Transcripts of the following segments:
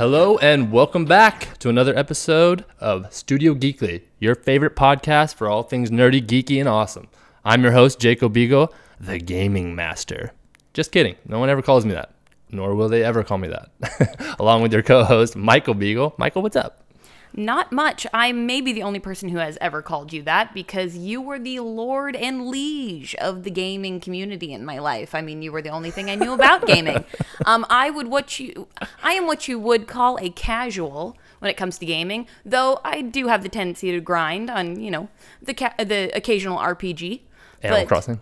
Hello and welcome back to another episode of Studio Geekly, your favorite podcast for all things nerdy, geeky, and awesome. I'm your host, Jacob Beagle, the gaming master. Just kidding, no one ever calls me that, nor will they ever call me that. Along with your co host, Michael Beagle. Michael, what's up? Not much. I may be the only person who has ever called you that because you were the lord and liege of the gaming community in my life. I mean, you were the only thing I knew about gaming. Um, I would what you, I am what you would call a casual when it comes to gaming. Though I do have the tendency to grind on, you know, the ca- the occasional RPG. Animal but Crossing.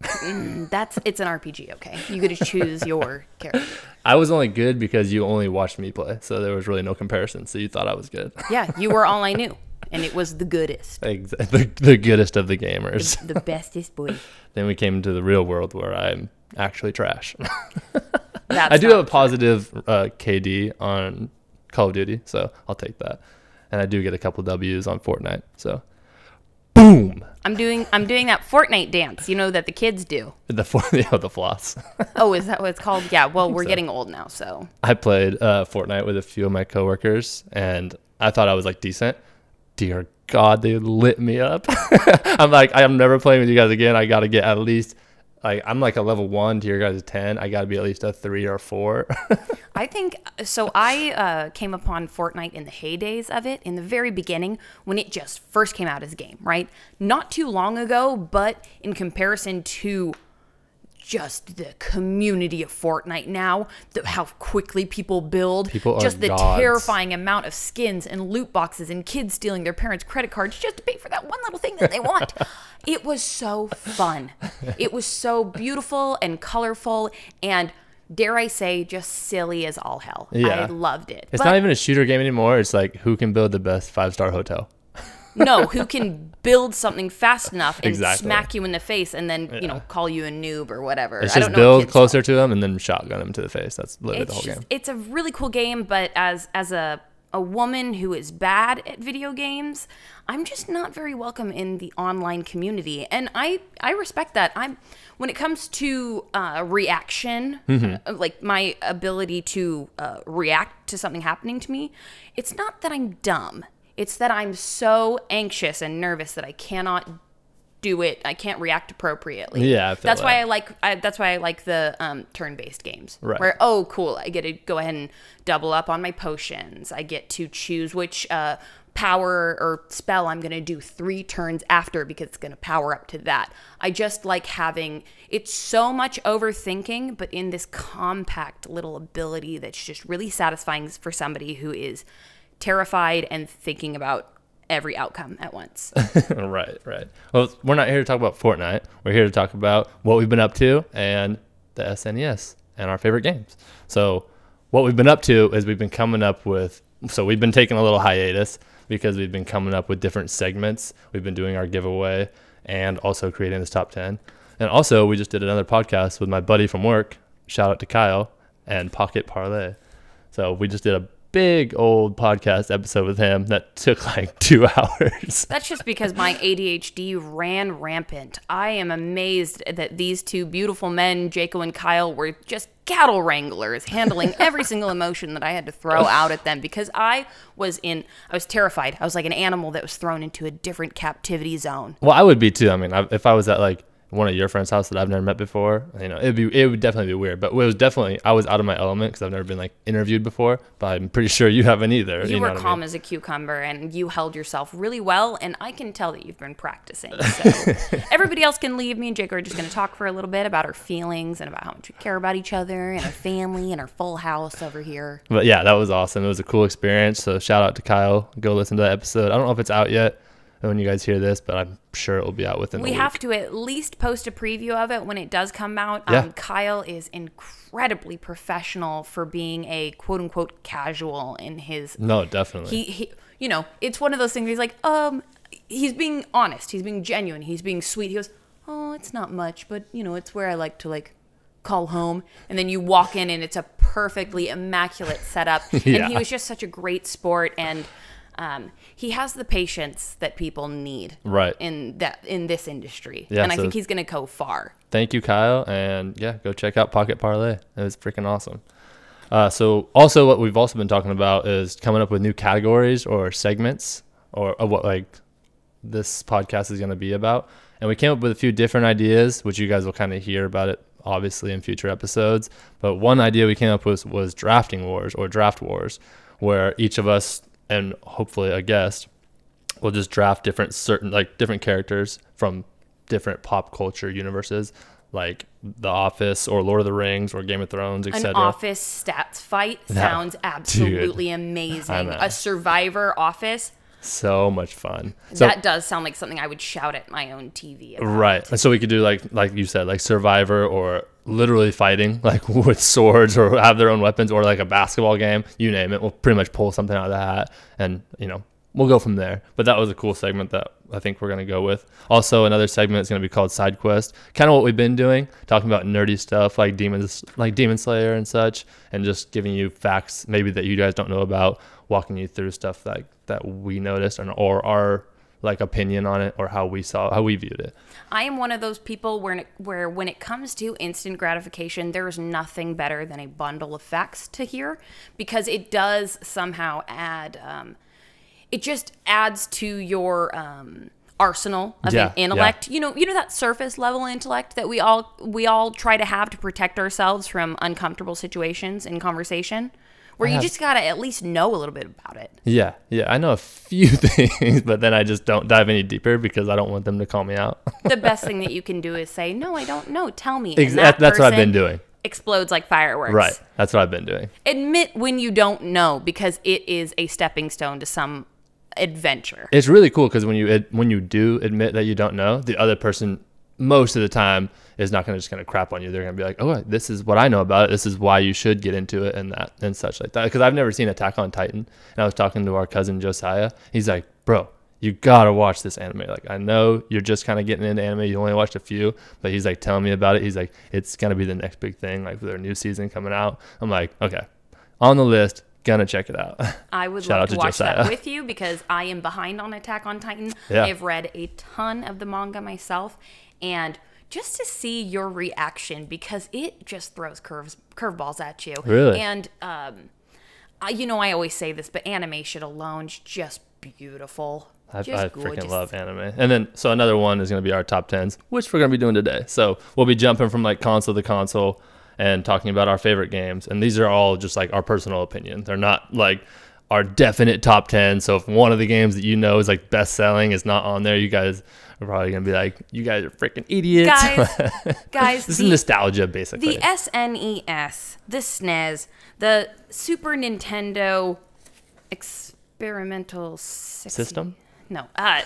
That's it's an RPG. Okay, you get to choose your character. I was only good because you only watched me play, so there was really no comparison. So you thought I was good. Yeah, you were all I knew, and it was the goodest, Ex- the, the goodest of the gamers. the bestest boy. then we came to the real world where I'm actually trash. That's I do have a positive uh, KD on Call of Duty, so I'll take that. And I do get a couple W's on Fortnite. So, boom, I'm doing I'm doing that Fortnite dance, you know that the kids do. the for yeah, the floss. Oh, is that what it's called? Yeah. Well, we're getting old now, so I played uh, Fortnite with a few of my coworkers, and I thought I was like decent. Dear God, they lit me up. I'm like, I'm never playing with you guys again. I got to get at least. Like I'm like a level one to your guys' ten. I got to be at least a three or four. I think so. I uh, came upon Fortnite in the heydays of it, in the very beginning when it just first came out as a game, right? Not too long ago, but in comparison to just the community of Fortnite now, the, how quickly people build, People just the gods. terrifying amount of skins and loot boxes and kids stealing their parents' credit cards just to pay for that one little thing that they want. it was so fun. It was so beautiful and colorful and dare I say just silly as all hell. Yeah. I loved it. It's But not even a shooter game anymore. It's like who can build the best five star hotel. No, who can build something fast enough and Exactly. smack you in the face and then, you know, call you a noob or whatever. It's I just know build closer to them and then shotgun them to the face. That's literally the whole just, game. it's a really cool game but as as a a woman who is bad at video games i'm just not very welcome in the online community and i i respect that i'm when it comes to uh, reaction Mm-hmm. uh, like my ability to uh, react to something happening to me it's not that i'm dumb it's that i'm so anxious and nervous that i cannot do it. I can't react appropriately. Yeah, I feel that's why i like I, that's why i like the um, turn-based games. Right. where oh cool i get to go ahead and double up on my potions. I get to choose which uh, power or spell i'm going to do three turns after because it's going to power up to that. I just like having it's so much overthinking but in this compact little ability that's just really satisfying for somebody who is terrified and thinking about every outcome at once right, right. Well, we're not here to talk about Fortnite. We're here to talk about what we've been up to and the SNES and our favorite games. So, what we've been up to is we've been coming up with. So we've been taking a little hiatus because we've been coming up with different segments. We've been doing our giveaway and also creating this top ten. And also, we just did another podcast with my buddy from work. Shout out to Kyle and Pocket Parlay. So we just did a big old podcast episode with him that took like two hours. That's just because my ADHD ran rampant. I am amazed that these two beautiful men, Jaco and Kyle, were just cattle wranglers, handling every single emotion that I had to throw out at them because I was in, I was terrified. I was like an animal that was thrown into a different captivity zone. Well, I would be too. I mean, I, if I was at like one of your friends' house that I've never met before, you know, it'd be it would definitely be weird. But it was definitely I was out of my element because I've never been like interviewed before. But I'm pretty sure you haven't either. You, know were what I calm mean? as a cucumber and you held yourself really well, and I can tell that you've been practicing. So everybody else can leave. Me and Jake are just going to talk for a little bit about our feelings and about how much we care about each other and our family and our full house over here. But yeah, that was awesome. It was a cool experience. So shout out to Kyle. Go listen to that episode. I don't know if it's out yet when you guys hear this, but I'm sure it will be out within. We have to at least post a preview of it when it does come out. Yeah. Um, Kyle is incredibly professional for being a quote unquote casual in his No, definitely. he, he you know it's one of those things where he's like um he's being honest he's being genuine he's being sweet he goes oh it's not much but you know it's where i like to like call home and then you walk in and it's a perfectly immaculate setup and he was just such a great sport and um, he has the patience that people need Right. in that in this industry Yeah, and i think he's going to go far Thank you, Kyle, and yeah, go check out Pocket Parlay. It was freaking awesome. Uh, so also what we've also been talking about is coming up with new categories or segments or, or what like this podcast is going to be about. And we came up with a few different ideas, which you guys will kind of hear about it obviously in future episodes. But one idea we came up with was drafting wars or draft wars, where each of us and hopefully a guest will just draft different certain like different characters from different pop culture universes like The Office or Lord of the Rings or Game of Thrones, etc. An office stats fight sounds absolutely amazing. A survivor office, So much fun. So that does sound like something I would shout at my own TV. About. Right. And so we could do like like you said, like Survivor or literally fighting, like with swords or have their own weapons or like a basketball game, you name it. We'll pretty much pull something out of the hat and, you know, we'll go from there. But that was a cool segment that I think we're gonna go with. Also another segment is gonna be called Side Quest. Kind of what we've been doing, talking about nerdy stuff like demons like Demon Slayer and such, and just giving you facts maybe that you guys don't know about, walking you through stuff like that we noticed and or our like opinion on it or how we saw how we viewed it. I am one of those people where, where when it comes to instant gratification, there is nothing better than a bundle of facts to hear because it does somehow add, um, it just adds to your um, arsenal of Yeah, intellect. You know, you know that surface level intellect that we all we all try to have to protect ourselves from uncomfortable situations in conversation, where you have- just gotta at least know a little bit about it. Yeah, yeah, I know a few things, but then I just don't dive any deeper because I don't want them to call me out. the best thing that you can do is say, "No, I don't know. Tell me." Ex- And that- that's what I've been doing. Explodes like fireworks. right, that's what I've been doing. Admit when you don't know because it is a stepping stone to some adventure. It's really cool because when you when you do admit that you don't know, the other person most of the time is not going to just kind of crap on you. They're going to be like, "Oh, this is what I know about it. This is why you should get into it and that and such like that." Because I've never seen Attack on Titan, and I was talking to our cousin Josiah. He's like, "Bro." You gotta watch this anime. Like I know you're just kind of getting into anime. You only watched a few, but he's like telling me about it. He's like, it's gonna be the next big thing. Like their new season coming out. I'm like, okay, on the list. Gonna check it out. I would Shout love out to to watch that Josiah. with you because I am behind on Attack on Titan. Yeah. I've read a ton of the manga myself and just to see your reaction because it just throws curves curveballs at you. Really? And um I, you know I always say this, but animation alone is just beautiful. I, just I freaking love anime. And then, so another one is going to be our top tens, which we're going to be doing today. So we'll be jumping from like console to console and talking about our favorite games. And these are all just like our personal opinion. They're not like our definite top 10. So if one of the games that you know is like best selling is not on there, you guys are probably to be like, you guys are freaking idiots. Guys, guys, this the- is nostalgia, basically. The SNES, the SNES, the Super Nintendo Experimental Sexy- System? No. Uh,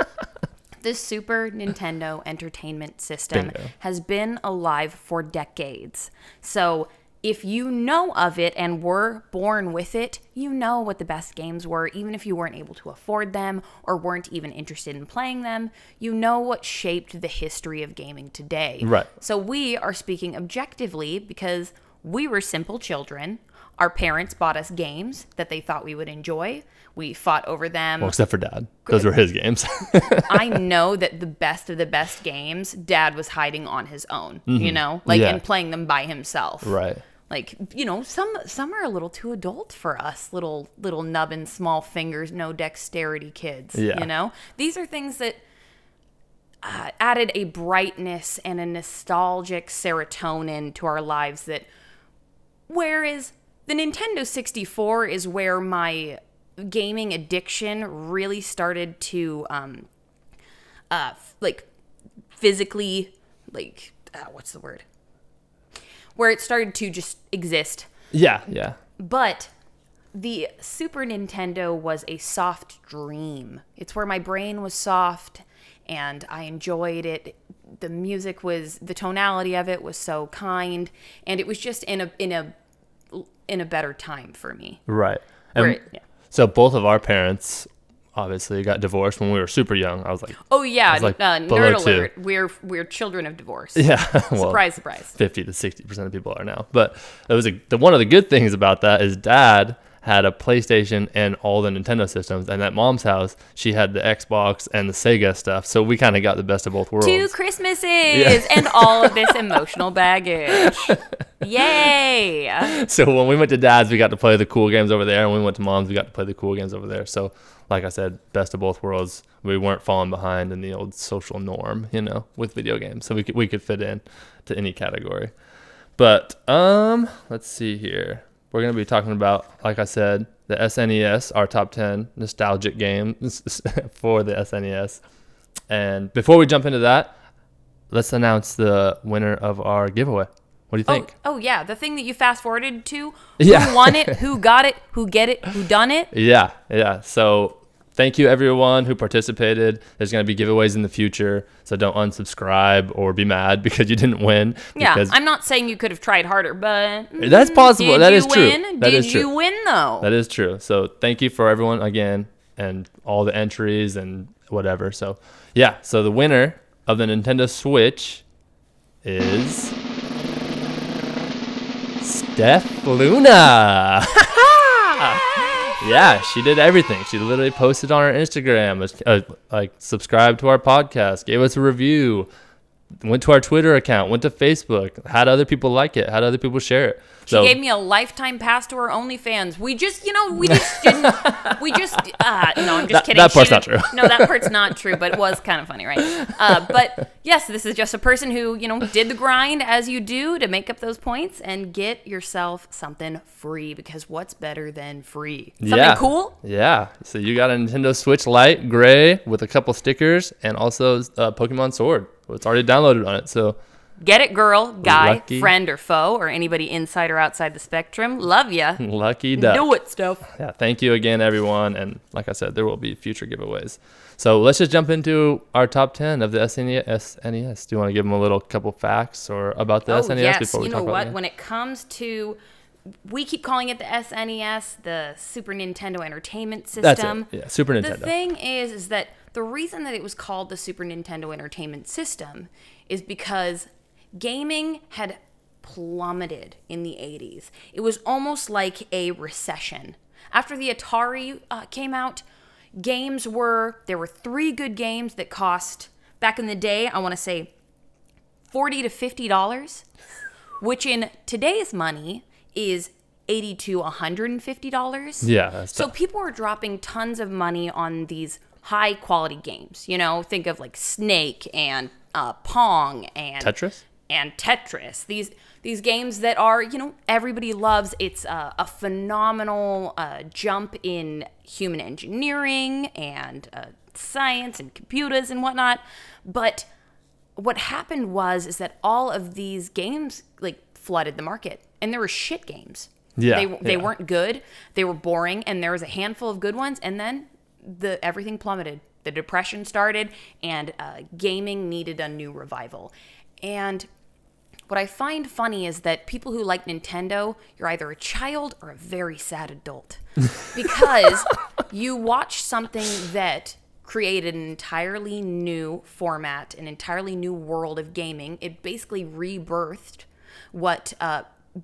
the Super Nintendo Entertainment System Bingo. has been alive for decades. So if you know of it and were born with it, you know what the best games were, even if you weren't able to afford them or weren't even interested in playing them. You know what shaped the history of gaming today. Right. So we are speaking objectively because we were simple children. Our parents bought us games that they thought we would enjoy. We fought over them. well, except for dad. Those were his games. I know that the best of the best games, dad was hiding on his own, you know, like Mm-hmm. Yeah. and playing them by himself. right. Like, you know, some some are a little too adult for us, little little nubbin, small fingers, no dexterity kids. Yeah. You know, these are things that uh, added a brightness and a nostalgic serotonin to our lives. That, whereas the Nintendo 64 is where my gaming addiction really started to, um, uh, f- like physically, like uh, what's the word? Where it started to just exist. Yeah. Yeah. But the Super Nintendo was a soft dream. It's where my brain was soft and I enjoyed it. The music was the tonality of it was so kind and it was just in a in a in a better time for me. Right. And yeah. so both of our parents obviously got divorced when we were super young. I was like, Oh yeah, like uh, nerd two. alert. We're we're children of divorce. yeah. well, Surprise, surprise. 50 to 60 percent of people are now. But it was a, the one of the good things about that is dad had a PlayStation and all the Nintendo systems, and at mom's house she had the Xbox and the Sega stuff. So we kind of got the best of both worlds. Two Christmases and all of this emotional baggage. Yay! so when we went to dad's, we got to play the cool games over there, and when we went to mom's, we got to play the cool games over there. So, like I said, best of both worlds. We weren't falling behind in the old social norm, you know, with video games. So we could we could fit in to any category. But um, let's see here. We're gonna be talking about, like I said, the SNES, our top ten nostalgic games for the SNES. And before we jump into that, let's announce the winner of our giveaway. What do you Oh, think? oh yeah, the thing that you fast forwarded to. Yeah. Who won it? Who got it? Who get it? Who done it? Yeah, yeah. So thank you everyone who participated. There's going to be giveaways in the future, so don't unsubscribe or be mad because you didn't win. Yeah, I'm not saying you could have tried harder, but mm, That's possible. Did That true. Win? That did is you win though? that is true. So thank you for everyone again and all the entries and whatever. So yeah, so the winner of the Nintendo Switch is Steph Luna. Yeah, she did everything. She literally posted on her Instagram, uh, like subscribed to our podcast, gave us a review, went to our Twitter account, went to Facebook, had other people like it, had other people share it. She So gave me a lifetime pass to her OnlyFans. We just, you know, we just didn't. we just, uh, no, I'm just That- kidding. that part's not didn't- true. No, that part's not true, but it was kind of funny, right? Uh, but yes, this is just a person who, you know, did the grind as you do to make up those points and get yourself something free because what's better than free? Something yeah, cool? Yeah. So you got a Nintendo Switch Lite, gray, with a couple stickers, and also a Pokemon Sword. It's already downloaded on it. So Get it, girl, guy, Lucky. friend, or foe, or anybody inside or outside the spectrum. Love ya. lucky duck. Do it, stuff. yeah, thank you again, everyone. And like I said, there will be future giveaways. So let's just jump into our top 10 of the SNES. SNES. Do you want to give them a little couple facts or about the oh SNES yes, before we you talk know about what? it? When it comes to, we keep calling it the SNES, the Super Nintendo Entertainment That's System. it. Yeah, Super Nintendo. The thing is, is that the reason that it was called the Super Nintendo Entertainment System is because gaming had plummeted in the 80s. It was almost like a recession. After the Atari uh, came out, games were there were three good games that cost back in the day, I want to say 40 to 50 dollars, which in today's money is 80 to 150 dollars. yeah, So tough. people were dropping tons of money on these high quality games. You know, think of like Snake and uh, Pong and Tetris? And Tetris. These these games that are you know everybody loves. It's uh, a phenomenal uh, jump in human engineering and uh, science and computers and whatnot. But what happened was is that all of these games like flooded the market, and there were shit games. Yeah, they they yeah. weren't good. They were boring, and there was a handful of good ones, and then the everything plummeted. The depression started, and uh, gaming needed a new revival. And what I find funny is that people who like Nintendo, you're either a child or a very sad adult. Because you watch something that created an entirely new format, an entirely new world of gaming. It basically rebirthed what uh,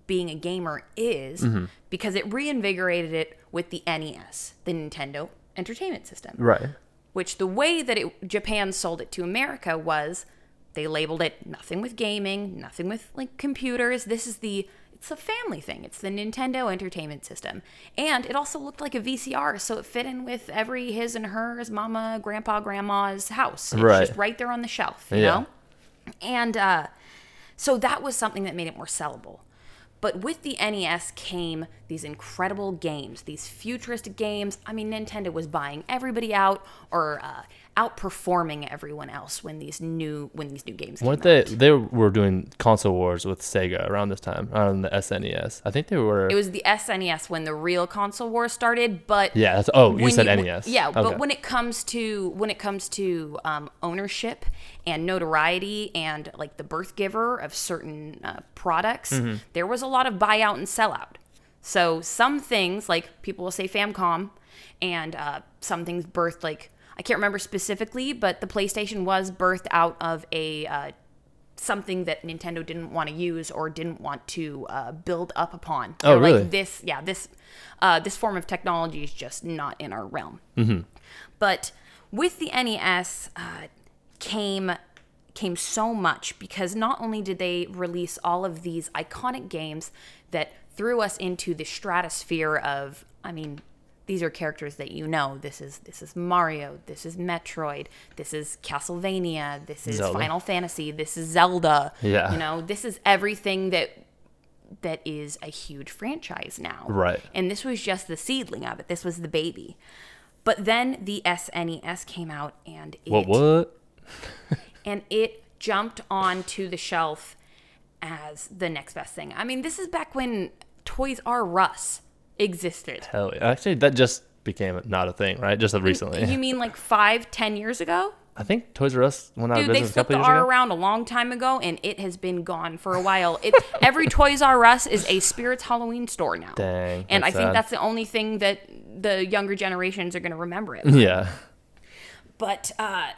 being a gamer is because it reinvigorated it with the NES, the Nintendo Entertainment System Right. which the way that it, Japan sold it to America was they labeled it nothing with gaming, nothing with like computers. This is the it's a family thing. It's the Nintendo Entertainment System. And it also looked like a VCR, so it fit in with every his and hers, mama, grandpa, grandma's house. It's Right. just right there on the shelf, you Yeah. know? And uh, so that was something that made it more sellable. But with the NES came these incredible games, these futuristic games. I mean, Nintendo was buying everybody out or uh, outperforming everyone else when these new when these new games Weren't came they? out. They were doing console wars with Sega around this time, around the SNES. I think they were. It was the SNES when the real console war started, but yeah. That's, oh, you said you- NES. Yeah, Okay. but when it comes to when it comes to um, ownership and notoriety and like the birth giver of certain uh, products, Mm-hmm. there was a lot of buyout and sellout. So some things like people will say Famicom, and uh, some things birthed like I can't remember specifically, but the PlayStation was birthed out of a uh, something that Nintendo didn't want to use or didn't want to uh, build up upon. Oh, They're really? Like this, yeah, this uh, this form of technology is just not in our realm. Mm-hmm. But with the NES uh, came came so much because not only did they release all of these iconic games that threw us into the stratosphere of, I mean, these are characters that you know. This is this is Mario. This is Metroid. This is Castlevania. This is Zelda. Final Fantasy. This is Zelda. Yeah. You know, this is everything that that is a huge franchise now. Right. And this was just the seedling of it. This was the baby. But then the SNES came out and it What? What? and it jumped onto the shelf as the next best thing. I mean, this is back when Toys R Us existed. Hell yeah. Actually, that just became not a thing, right? Just recently. You mean like five, ten years ago? I think Toys R Us went out Dude, of they business a flipped couple the R ago. around a long time ago, and it has been gone for a while. It, every Toys R Us is a Spirits Halloween store now. Dang, And I that's think sad. that's the only thing that the younger generations are going to remember it. Yeah. But uh,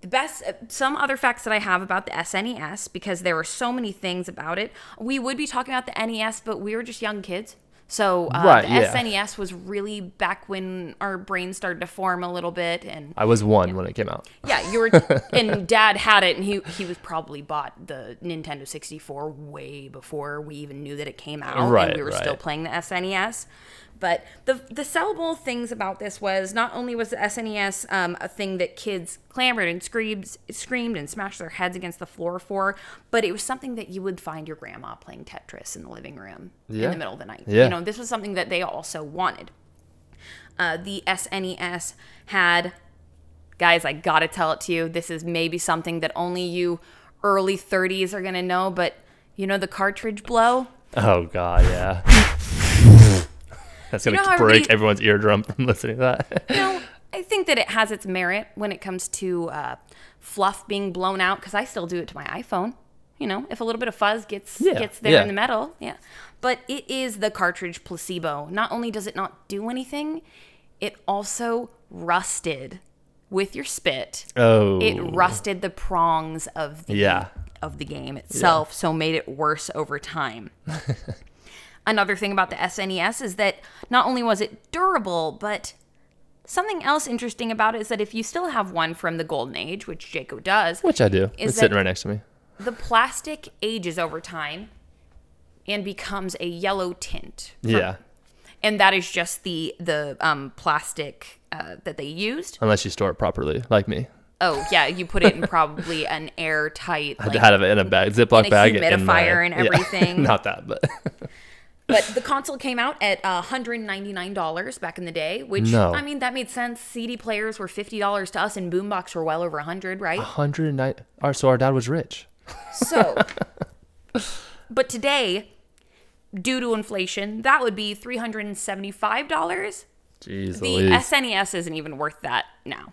the best, uh, some other facts that I have about the SNES, because there were so many things about it. We would be talking about the NES, but we were just young kids. So uh, Right, the yeah. SNES was really back when our brains started to form a little bit, and I was one when it came out. yeah, you were, and Dad had it, and he he was probably bought the Nintendo 64 way before we even knew that it came out, Right, and we were still playing the SNES. But the the sellable things about this was not only was the SNES um, a thing that kids clamored and screamed, screamed and smashed their heads against the floor for, but it was something that you would find your grandma playing Tetris in the living room in the middle of the night. Yeah. You know, this was something that they also wanted. Uh, the SNES had guys, I gotta tell it to you. This is maybe something that only you early 30s are gonna know, but you know the cartridge blow? Oh god, yeah. That's gonna know how break everyone's eardrum from listening to that. You know, I think that it has its merit when it comes to uh, fluff being blown out because I still do it to my iPhone. You know, if a little bit of fuzz gets Yeah, gets there yeah. in the metal, yeah. But it is the cartridge placebo. Not only does it not do anything, it also rusted with your spit. Oh. It rusted the prongs of the Yeah. of the game itself, so made it worse over time. Another thing about the SNES is that not only was it durable, but something else interesting about it is that if you still have one from the golden age, which Jaco does, Which I do. It's sitting right next to me. the plastic ages over time and becomes a yellow tint. from- Yeah. And that is just the the um, plastic uh, that they used. Unless you store it properly, like me. Oh yeah, you put it in probably an airtight I had it in a bag, Ziploc in a bag. in my- humidifier and yeah. everything. Not that, but But the console came out at uh, $199 back in the day, which No. I mean that made sense. CD players were $50 to us, and boombox were well over 100, right? 109. Our, so our dad was rich. So, but today, due to inflation, that would be $375. Jeez The Louise. SNES isn't even worth that now.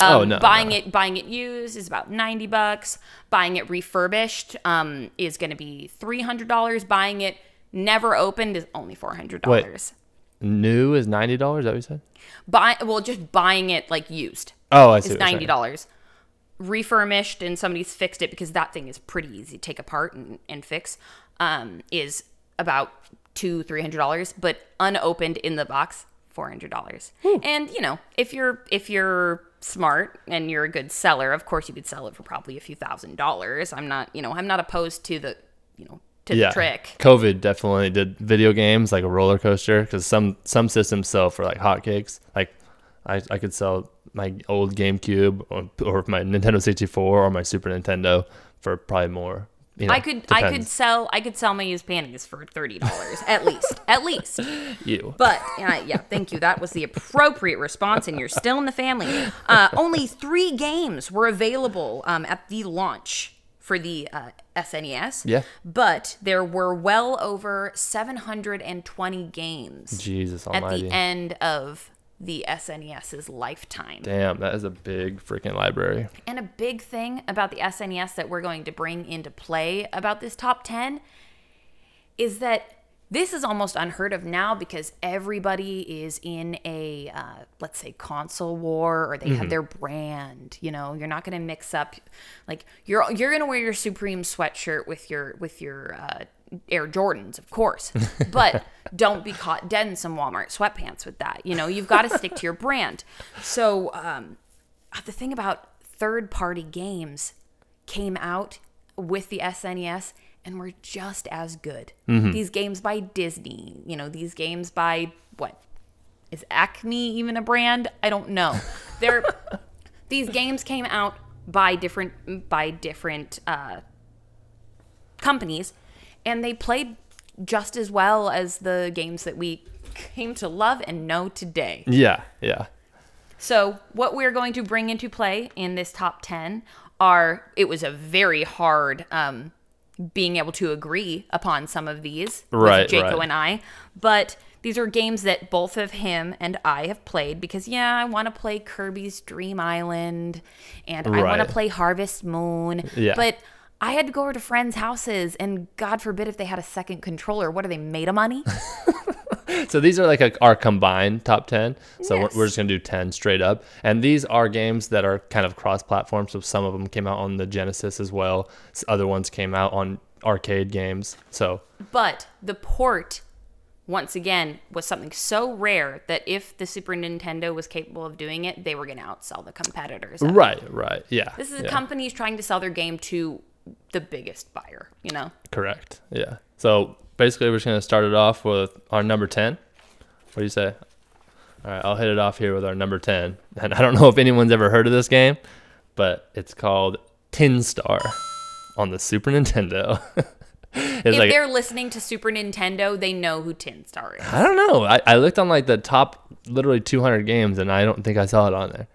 Oh, Um, no, buying no. it buying it used is about 90 bucks. Buying it refurbished um, is going to be $300. Buying it never opened is only $400. New is $90. That what you said? Buy well, just buying it like used Oh, I see. is ninety dollars. Refurbished and somebody's fixed it because that thing is pretty easy to take apart and, and fix. Um, is about two three hundred dollars, but unopened in the box four hundred dollars. And you know, if you're if you're smart and you're a good seller, of course you could sell it for probably a few thousand dollars. I'm not you know I'm not opposed to the you know to Yeah. the trick. COVID definitely did video games like a roller coaster because some some systems sell for like hotcakes. Like I, I could sell my old GameCube or, or my Nintendo 64 or my Super Nintendo for probably more. You know, I could I could sell I could sell my used panties for thirty dollars at least at least. you. But uh, yeah, thank you. That was the appropriate response, and you're still in the family. Uh, only three games were available um, at the launch for the uh, SNES. Yeah. But there were well over 720 games Jesus at Almighty. the end of the SNES's lifetime. Damn, that is a big freaking library. And a big thing about the SNES that we're going to bring into play about this top 10 is that this is almost unheard of now because everybody is in a uh, let's say console war or they have their brand you know? You're not going to mix up like you're you're going to wear your supreme sweatshirt with your with your uh, air jordans of course but don't be caught dead in some walmart sweatpants with that you know? You've got to stick to your brand. So um, the thing about third party games came out with the SNES and we were just as good. These games by Disney, you know, these games by what? Is Acme even a brand? I don't know. They're these games came out by different by different uh, companies and they played just as well as the games that we came to love and know today. Yeah, yeah. So, what we're going to bring into play in this top 10 are it was a very hard um, being able to agree upon some of these Right, with Jaco right. and I, but these are games that both of him and I have played because yeah, I want to play Kirby's Dream Island and I want to play Harvest Moon, Yeah. but I had to go over to friends' houses, and God forbid if they had a second controller. What are they made of money? So these are like a, our combined top 10. So we're, we're just going to do 10 straight up. And these are games that are kind of cross platform. So some of them came out on the Genesis as well. Other ones came out on arcade games. So, But the port, once again, was something so rare that if the Super Nintendo was capable of doing it, they were going to outsell the competitors. right, right. Yeah. This is yeah. companies trying to sell their game to the biggest buyer, you know? Correct. Yeah. So basically, we're just going to start it off with our number 10. What do you say? All right, I'll hit it off here with our number 10. And I don't know if anyone's ever heard of this game, but it's called Tin Star on the Super Nintendo. if like, they're listening to Super Nintendo, they know who Tin Star is. I don't know. I, I looked on like the top literally 200 games and I don't think I saw it on there.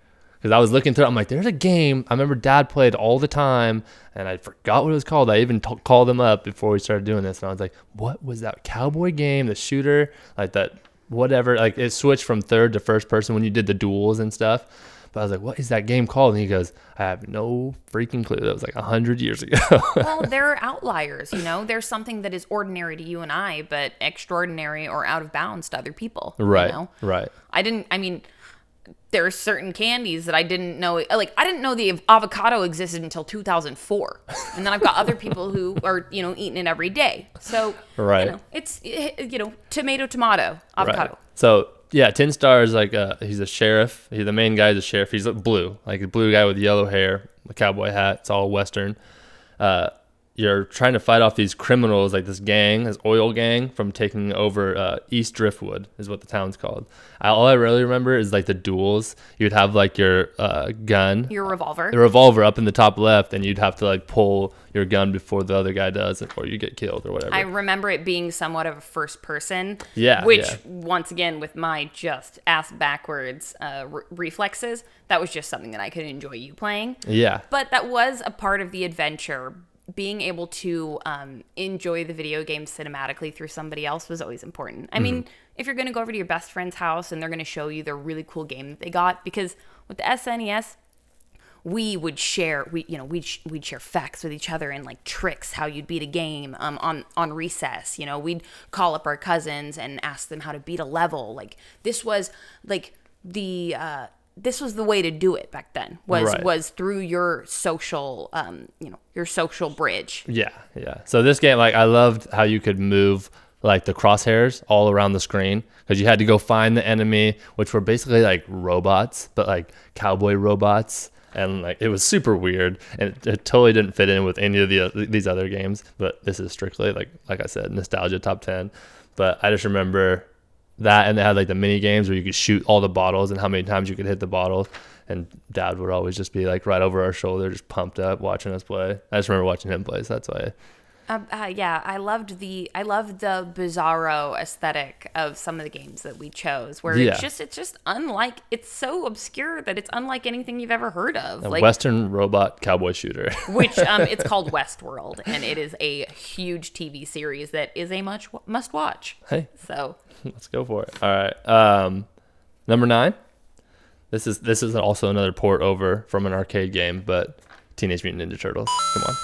Because I was looking through, it, I'm like, there's a game I remember dad played all the time and I forgot what it was called. I even t- called them up before we started doing this and I was like, what was that cowboy game, the shooter, like that, whatever. Like it switched from third to first person when you did the duels and stuff. But I was like, what is that game called? And he goes, I have no freaking clue. That was like 100 years ago. well, there are outliers, you know? There's something that is ordinary to you and I, but extraordinary or out of bounds to other people. you right, know? right. I didn't. I mean, there are certain candies that I didn't know. Like I didn't know the avocado existed until 2004, and then I've got other people who are you know eating it every day. So Right. you know, it's eh, you know tomato, tomato, avocado. Right. So yeah, Tin Star is like a he's a sheriff. He, the main guy is a sheriff. He's blue, like a blue guy with yellow hair, a cowboy hat. It's all Western. Uh, you're trying to fight off these criminals, like this gang, this oil gang, from taking over uh, East Driftwood, is what the town's called. I, all I really remember is like the duels. You'd have like your uh, gun, Your revolver. the revolver up in the top left, and you'd have to like pull your gun before the other guy does, or you get killed or whatever. I remember it being somewhat of a first person. Yeah, Which, yeah. once again, with my just ass backwards uh, re- reflexes, that was just something that I could enjoy you playing. yeah, But that was a part of the adventure. Being able to um, enjoy the video game cinematically through somebody else was always important. I mean, if you're going to go over to your best friend's house and they're going to show you their really cool game that they got, because with the SNES, we would share we you know we'd, sh- we'd share facts with each other and like tricks how you'd beat a game um, on on recess you know? We'd call up our cousins and ask them how to beat a level. Like this was like the uh this was the way to do it back then was Right. was through your social um you know your social bridge Yeah, yeah. So this game, like, I loved how you could move like the crosshairs all around the screen because you had to go find the enemy, which were basically like robots, but like cowboy robots, and like it was super weird, and it, it totally didn't fit in with any of the these other games. But this is strictly like like I said, nostalgia top ten. But I just remember that, and they had like the mini games where you could shoot all the bottles and how many times you could hit the bottles. And dad would always just be like right over our shoulder, just pumped up, watching us play. I just remember watching him play, so that's why. Um, uh, yeah, I loved the I loved the bizarro aesthetic of some of the games that we chose, where Yeah. it's just it's just unlike it's so obscure that it's unlike anything you've ever heard of. A like Western robot cowboy shooter. which um, it's called Westworld, and it is a huge TV series that is a much must watch. hey, So let's go for it. All right. Um, number nine. This is this is also another port over from an arcade game, but Teenage Mutant Ninja Turtles. Come on.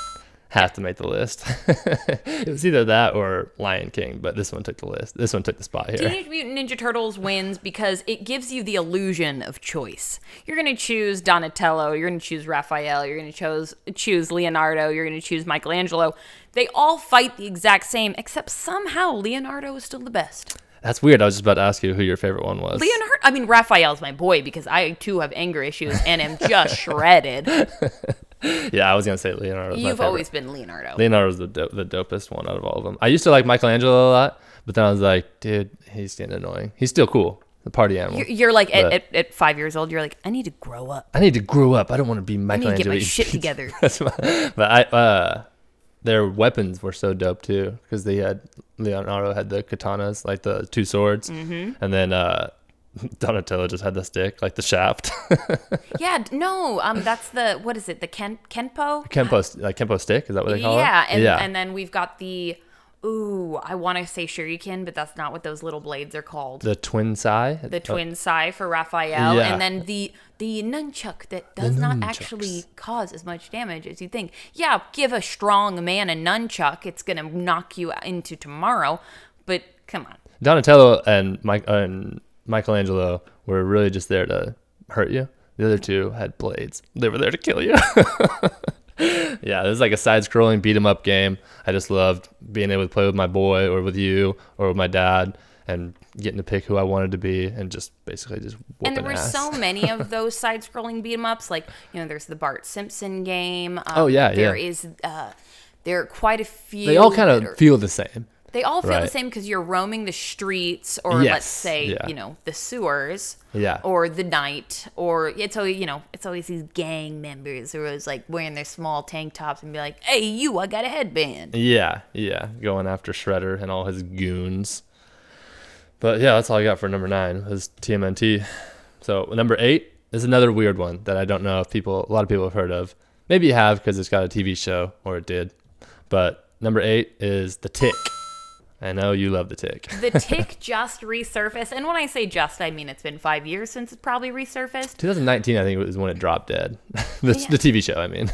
Have to make the list. it was either that or Lion King, but this one took the list. This one took the spot here. Teenage Mutant Ninja Turtles wins because it gives you the illusion of choice. You're going to choose Donatello, you're going to choose Raphael, you're going to choose choose Leonardo, you're going to choose Michelangelo. They all fight the exact same, except somehow Leonardo is still the best. That's weird. I was just about to ask you who your favorite one was. Leonardo, I mean Raphael's my boy because I too have anger issues and am just shredded. yeah, I was gonna say Leonardo. You've always been Leonardo. Leonardo's the do- the dopest one out of all of them. I used to like Michelangelo a lot, but then I was like, dude, he's getting annoying. He's still cool, the party animal. You're, you're like at, at, at five years old. You're like, I need to grow up. I need to grow up. I don't want to be Michelangelo. I need to get my shit together. My- but I, uh, their weapons were so dope too, because they had Leonardo had the katanas, like the two swords, Mm-hmm. and then uh, Donatello just had the stick, like the shaft, Yeah, no, um, that's the what is it? The ken kenpo. kempo, like kempo stick. Is that what they call Yeah, it? and yeah, and then we've got the ooh, I want to say shuriken, but that's not what those little blades are called. the twin sai. The twin sai for Raphael, Yeah. and then the the nunchuck that does not nunchucks. actually cause as much damage as you think. Yeah, give a strong man a nunchuck, it's gonna knock you into tomorrow. But come on, Donatello and Mike and Michelangelo were really just there to hurt you. The other two had blades. They were there to kill you. yeah, this is like a side-scrolling beat 'em up game. I just loved being able to play with my boy or with you or with my dad and getting to pick who I wanted to be and just basically just and there were ass. so many of those side-scrolling beat 'em ups. Like you know, there's the Bart Simpson game. Um, Oh, yeah, there yeah. is, Uh, there are quite a few. they all kind of are- feel the same. They all feel the same because you're roaming the streets, or let's say, yeah. you know, the sewers, Yeah. or the night, or it's always, you know, it's always these gang members who are always like wearing their small tank tops and be like, "Hey, you, I got a headband." Yeah, yeah, going after Shredder and all his goons. But yeah, that's all I got for number nine was TMNT. So number eight is another weird one that I don't know if people, a lot of people have heard of. Maybe you have because it's got a TV show or it did. But number eight is The Tick. I know you love The Tick. The tick just resurfaced, and when I say just, I mean it's been five years since it's probably resurfaced. 2019, I think, was when it dropped dead. the, the TV show, I mean.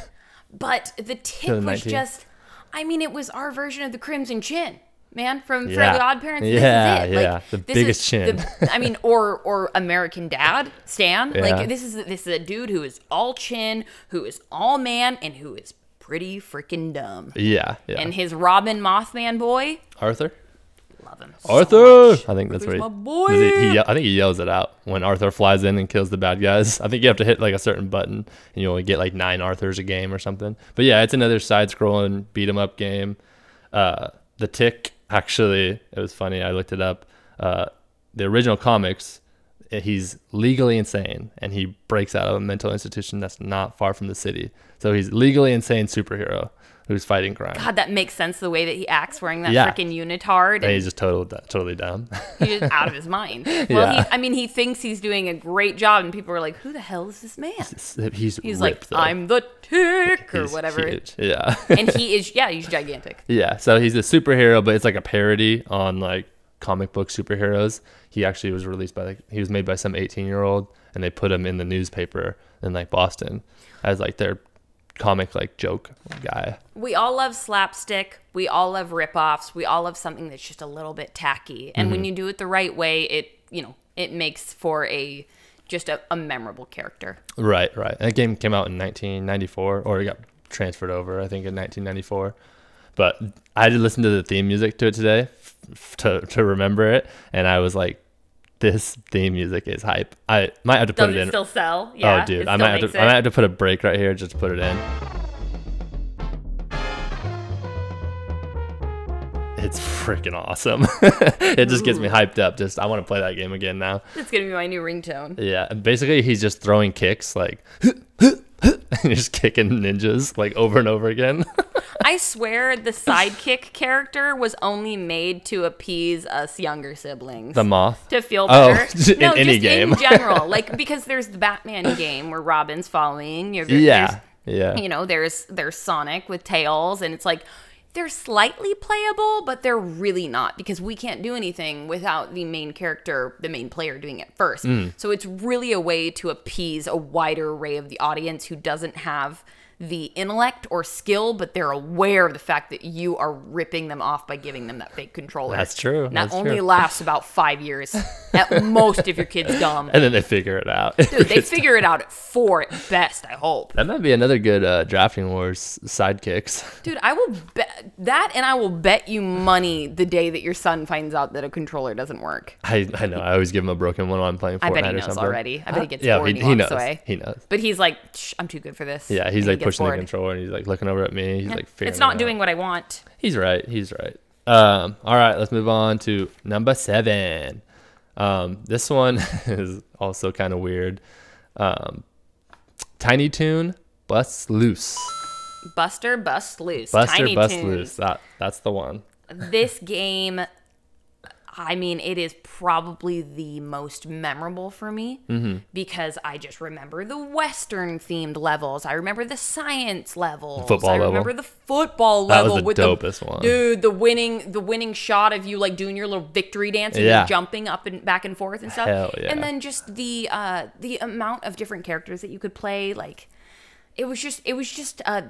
But the tick was just, I mean, it was our version of the Crimson Chin, man, from Yeah. Fairly Odd Parents. Yeah, this is it. yeah, Like, the biggest chin. the- I mean, or or American Dad, Stan. Yeah. Like this is this is a dude who is all chin, who is all man, and who is pretty freaking dumb. Yeah, yeah. And his Robin Mothman boy, Arthur? love him. so Arthur! much. I think that's Arthur's what my he, boy. does he, he ye- I think he yells it out when Arthur flies in and kills the bad guys. I think you have to hit like a certain button and you only get like nine Arthurs a game or something. But yeah, it's another side scrolling beat 'em up game. Uh, the Tick, actually, it was funny. I looked it up. Uh, the original comics, he's legally insane and he breaks out of a mental institution that's not far from the city. So he's legally insane superhero who's fighting crime. God, that makes sense the way that he acts wearing that Yeah. freaking unitard. And And he's just total, totally dumb. he's just out of his mind. Well, Yeah. he, I mean, he thinks he's doing a great job, and people are like, "Who the hell is this man?" he's He's ripped, like, though. "I'm the tick" or He's whatever. huge. Yeah. and he is, yeah, he's gigantic. yeah. So he's a superhero, but it's like a parody on like comic book superheroes. He actually was released by like he was made by some 18 year old, and they put him in the newspaper in like Boston as like their comic like joke guy. We all love slapstick. We all love ripoffs. We all love something that's just a little bit tacky. And Mm-hmm. when you do it the right way, it you know it makes for a just a, a memorable character. Right. Right. And that game came out in 1994, or it got transferred over, I think, in 1994. But I did listen to the theme music to it today to to remember it, and I was like, "This theme music is hype." I might have to put Does it it, in. still sell? Oh, yeah. oh, dude, I might have to. I might have to put a break right here just to put it in. It's freaking awesome. it just gets me hyped up. Just I want to play that game again now. It's gonna be my new ringtone. Yeah, basically he's just throwing kicks like and just kicking ninjas like over and over again. I swear the sidekick character was only made to appease us younger siblings. the moth. to feel Oh, better. in no, any just game. in general. Like because there's the Batman game where Robin's following. You Yeah, yeah. You know, there's there's Sonic with tails, and it's like they're slightly playable, but they're really not because we can't do anything without the main character, the main player doing it first. Mm. So it's really a way to appease a wider array of the audience who doesn't have the intellect or skill, but they're aware of the fact that you are ripping them off by giving them that fake controller. That's true. And that That's only true. lasts about five years at most if your kid's dumb. And then they figure it out. Dude, they figure it out at four at best, I hope. that might be another good uh, drafting wars sidekicks. Dude, I will bet that and I will bet you money the day that your son finds out that a controller doesn't work. I, I know. I always give him a broken one when I'm playing Fortnite I bet he knows already. I bet he gets yeah, bored he, he knows. away. He knows. But he's like, Shh, I'm too good for this. Yeah, he's And like pushing bored. the controller and he's like looking over at me. He's like figuring It's not doing out. what I want. He's right. He's right. Um, all right, let's move on to number seven. Um, this one is also kind of weird. Um, Tiny Toon Bust Loose. Buster Bust Loose. Buster Tiny Bust. Loose. That that's the one. This game, I mean, it is probably the most memorable for me Mm-hmm. because I just remember the Western themed levels. I remember the science levels. Football I level. remember the football That was level the with dopest the one. dude, the winning, the winning shot of you like doing your little victory dance and Yeah. jumping up and back and forth and stuff. Hell yeah. And then just the uh, the amount of different characters that you could play, like it was just it was just uh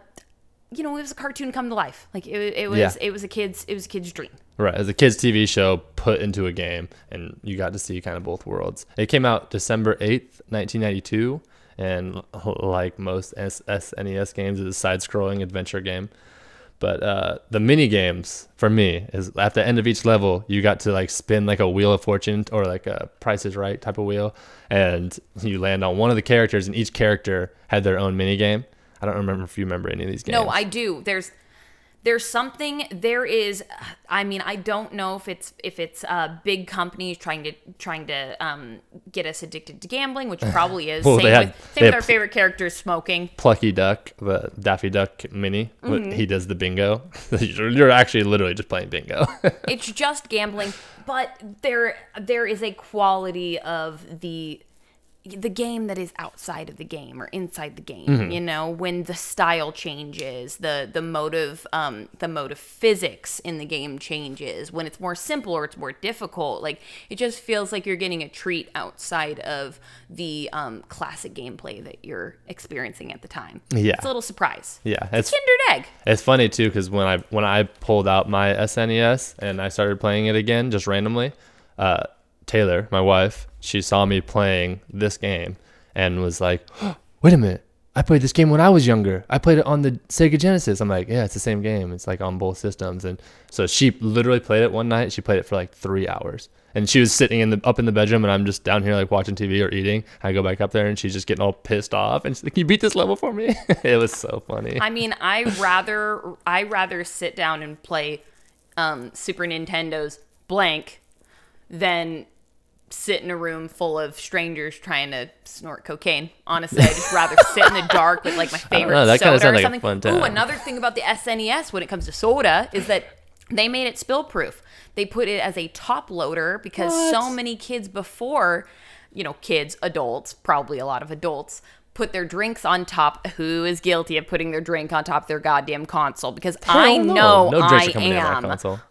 you know it was a cartoon come to life like it, it was Yeah. it was a kid's it was a kid's dream Right, as a kids' TV show put into a game, and you got to see kind of both worlds. It came out December eighth, nineteen ninety two, and like most S- SNES games, it's a side-scrolling adventure game. But uh, the mini games for me is at the end of each level, you got to like spin like a wheel of fortune or like a Price is Right type of wheel, and you land on one of the characters, and each character had their own mini game. I don't remember if you remember any of these games. no i do there's there's something there is i mean i don't know if it's if it's uh big companies trying to trying to um get us addicted to gambling which probably is Well, same had- with same with our pl- favorite characters smoking Plucky Duck, the Daffy Duck mini. Mm-hmm. He does the bingo. you're actually literally just playing bingo. it's just gambling but there there is a quality of the the game that is outside of the game or inside the game Mm-hmm. you know when the style changes the the motive um the motive physics in the game changes when it's more simple or it's more difficult like it just feels like you're getting a treat outside of the um classic gameplay that you're experiencing at the time Yeah. it's a little surprise yeah, it's kinder egg it's funny too because when I when I pulled out my SNES and I started playing it again just randomly, uh, Taylor, my wife, she saw me playing this game and was like, "Wait a minute." I played this game when I was younger. I played it on the Sega Genesis. I'm like, yeah, it's the same game. It's like on both systems. And so she literally played it one night. She played it for like three hours. And she was sitting in the up in the bedroom, and I'm just down here like watching TV or eating. I go back up there, and she's just getting all pissed off. And she's like, Can "You beat this level for me." it was so funny. I mean, I rather I rather sit down and play um, Super Nintendo's blank than sit in a room full of strangers trying to snort cocaine. Honestly, I just rather sit in the dark with like my favorite know, that soda sounds or like a something. Ooh, another thing about the SNES when it comes to soda is that they made it spill proof. They put it as a top loader because so many kids before, you know, kids, adults, probably a lot of adults, put their drinks on top. Who is guilty of putting their drink on top of their goddamn console? Because I Hell no. know No I am.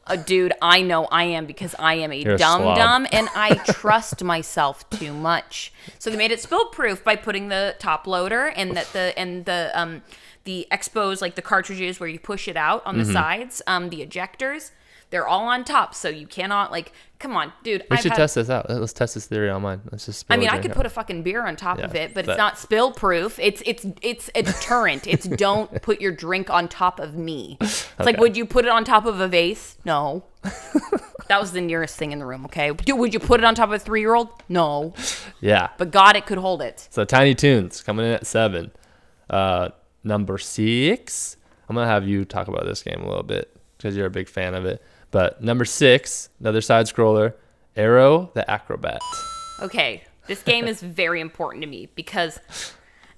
A dude, I know I am because I am a You're dumb slob. dumb and I trust myself too much. So they made it spill proof by putting the top loader and that the and the um the expos like the cartridges where you push it out on Mm-hmm. the sides, um the ejectors, they're all on top, so you cannot like come on, dude. we I've should had- test this out. Let's test this theory on mine. Let's just. I mean, I could out. put a fucking beer on top of it, but that- it's not spill proof. It's it's it's a deterrent. it's don't put your drink on top of me. It's like, would you put it on top of a vase? No. that was the nearest thing in the room. Okay. Dude, would you put it on top of a three-year-old? No. Yeah. But God, it could hold it. So Tiny Toons coming in at seven. Uh, number six. I'm gonna have you talk about this game a little bit because you're a big fan of it. But number six, another side scroller, Aero the Acrobat. Okay. This game is very important to me because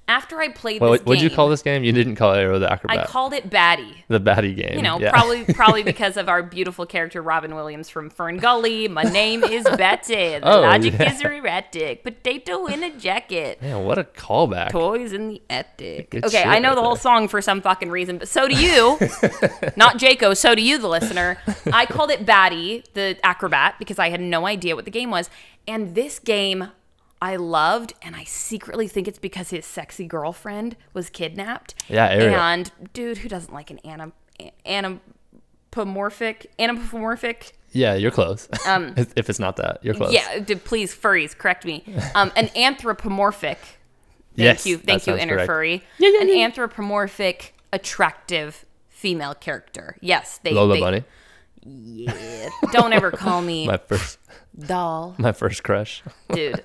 after I played Well, this what'd you call this game? You didn't call it Aero the Acrobat. I called it Batty. the Batty game. You know, Yeah. probably probably because of our beautiful character Robin Williams from FernGully. My name is Betty. The Oh, logic yeah. is erratic. Potato in a jacket. Man, what a callback. Toys in the attic. Good okay, I know right the whole there. song for some fucking reason, but so do you. Not Jaco, so do you, the listener. I called it Batty, the acrobat, because I had no idea what the game was. And this game, I loved, and I secretly think it's because his sexy girlfriend was kidnapped. Yeah, Ariel. And dude, who doesn't like an anam- anamorphic anamorphic Yeah, you're close. Um, if it's not that, you're close. yeah, d- please, furries, correct me. Um, an anthropomorphic. Thank Yes, you, that thank you, sounds inner correct. furry. Yeah, yeah, an yeah. anthropomorphic, attractive female character. Yes, they. Lola they- Bunny, Yeah, don't ever call me my first, doll, my first crush. dude.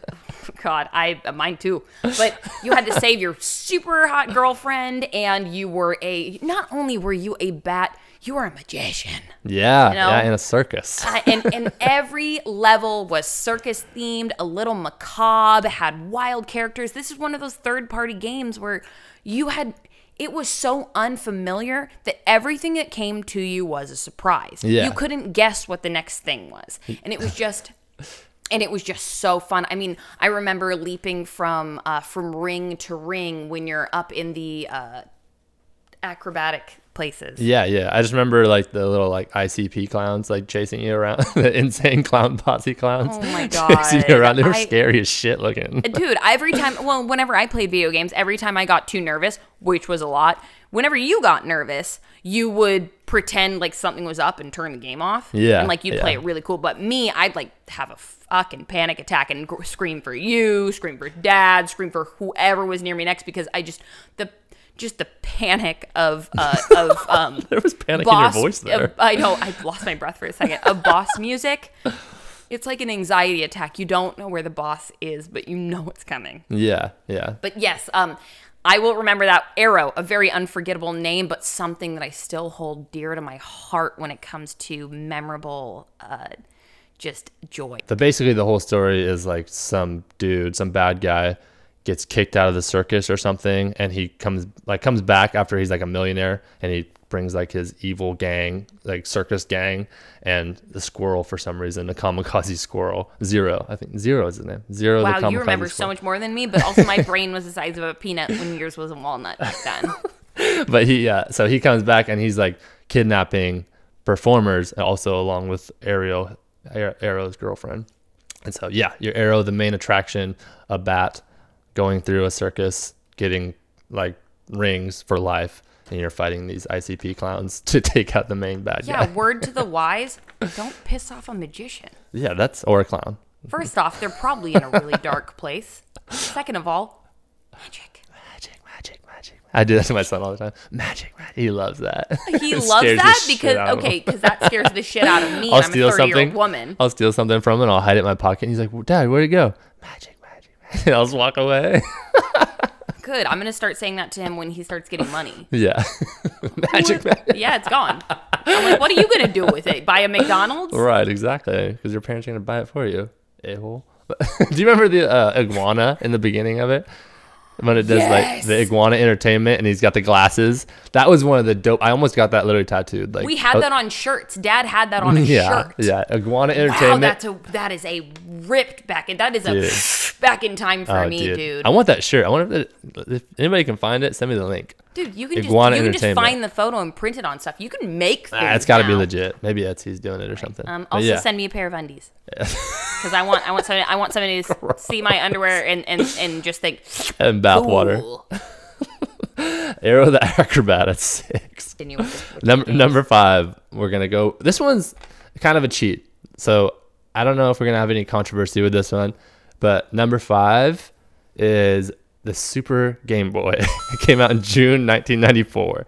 God, I mine too. But you had to save your super hot girlfriend, and you were a. Not only were you a bat, you were a magician. Yeah, know? yeah, in a circus. Uh, and, and every level was circus themed, a little macabre, had wild characters. This is one of those third party games where you had. It was so unfamiliar that everything that came to you was a surprise. Yeah. You couldn't guess what the next thing was. And it was just. And it was just so fun. I mean, I remember leaping from uh, from ring to ring when you're up in the uh, acrobatic places. Yeah, yeah. I just remember like the little like ICP clowns like chasing you around, the insane clown posse clowns. Oh my god, chasing you around. They were I- scary as shit looking. dude every time well whenever i played video games every time i got too nervous which was a lot whenever you got nervous you would pretend like something was up and turn the game off Yeah, and like you'd play it really cool but me i'd like have a fucking panic attack and gr- scream for you scream for dad scream for whoever was near me next because i just the just the panic of uh of um There was panic boss, in your voice there. of- I know. I lost my breath for a second. Of boss music, it's like an anxiety attack. You don't know where the boss is, but you know it's coming. yeah, yeah. But yes, um, I will remember that Aero, a very unforgettable name, but something that I still hold dear to my heart when it comes to memorable, uh, just joy. The basically the whole story is like some dude, some bad guy gets kicked out of the circus or something and he comes like comes back after he's like a millionaire and he brings like his evil gang, like circus gang and the squirrel for some reason, the kamikaze squirrel. Zero. I think Zero is his name. Zero the Wow, you remember so much more than me, but also my brain was the size of a peanut when yours was a walnut back then. but he yeah so he comes back and he's like kidnapping performers also along with ariel aero's girlfriend and so yeah your aero the main attraction a bat going through a circus getting like rings for life and you're fighting these icp clowns to take out the main bad Yeah, guy Yeah, word to the wise: don't piss off a magician. yeah that's or a clown First off, they're probably in a really dark place. Second of all, magic. magic magic magic i do that to my son all the time magic magic he loves that He loves that because out of him. okay, because that scares the shit out of me. I'll and I'm steal a 30 year old something. woman. I'll steal something from him and I'll hide it in my pocket. And he's like, Dad, where'd it go? Magic, magic, magic. I'll just walk away. Good. I'm gonna start saying that to him when he starts getting money. yeah. magic. Yeah, it's gone. I'm like, what are you gonna do with it? Buy a McDonald's? Right, exactly. Because your parents are to buy it for you. A-hole. do you remember the uh, iguana in the beginning of it? When it does like the iguana entertainment and he's got the glasses. That was one of the dope. I almost got that literally tattooed. Like We had oh, that on shirts. Dad had that on a Yeah, shirt. yeah. Iguana Wow, entertainment. that's a that is a ripped back in that is a Dude. back in time for Oh, me, dude. I want that shirt. I wonder if, it, if anybody can find it. Send me the link. Dude, you can Iguana just you can just find the photo and print it on stuff. You can make things. Ah, it's got to be legit. Maybe Etsy's doing it or something. Um, also yeah. send me a pair of undies because I want I want somebody I want somebody to see my underwear and, and, and just think and bathwater. Aero the Acrobat at six. Continue with this- with Number number five, we're gonna go. This one's kind of a cheat, so I don't know if we're gonna have any controversy with this one. But number five is the Super Game Boy. it came out in June 1994.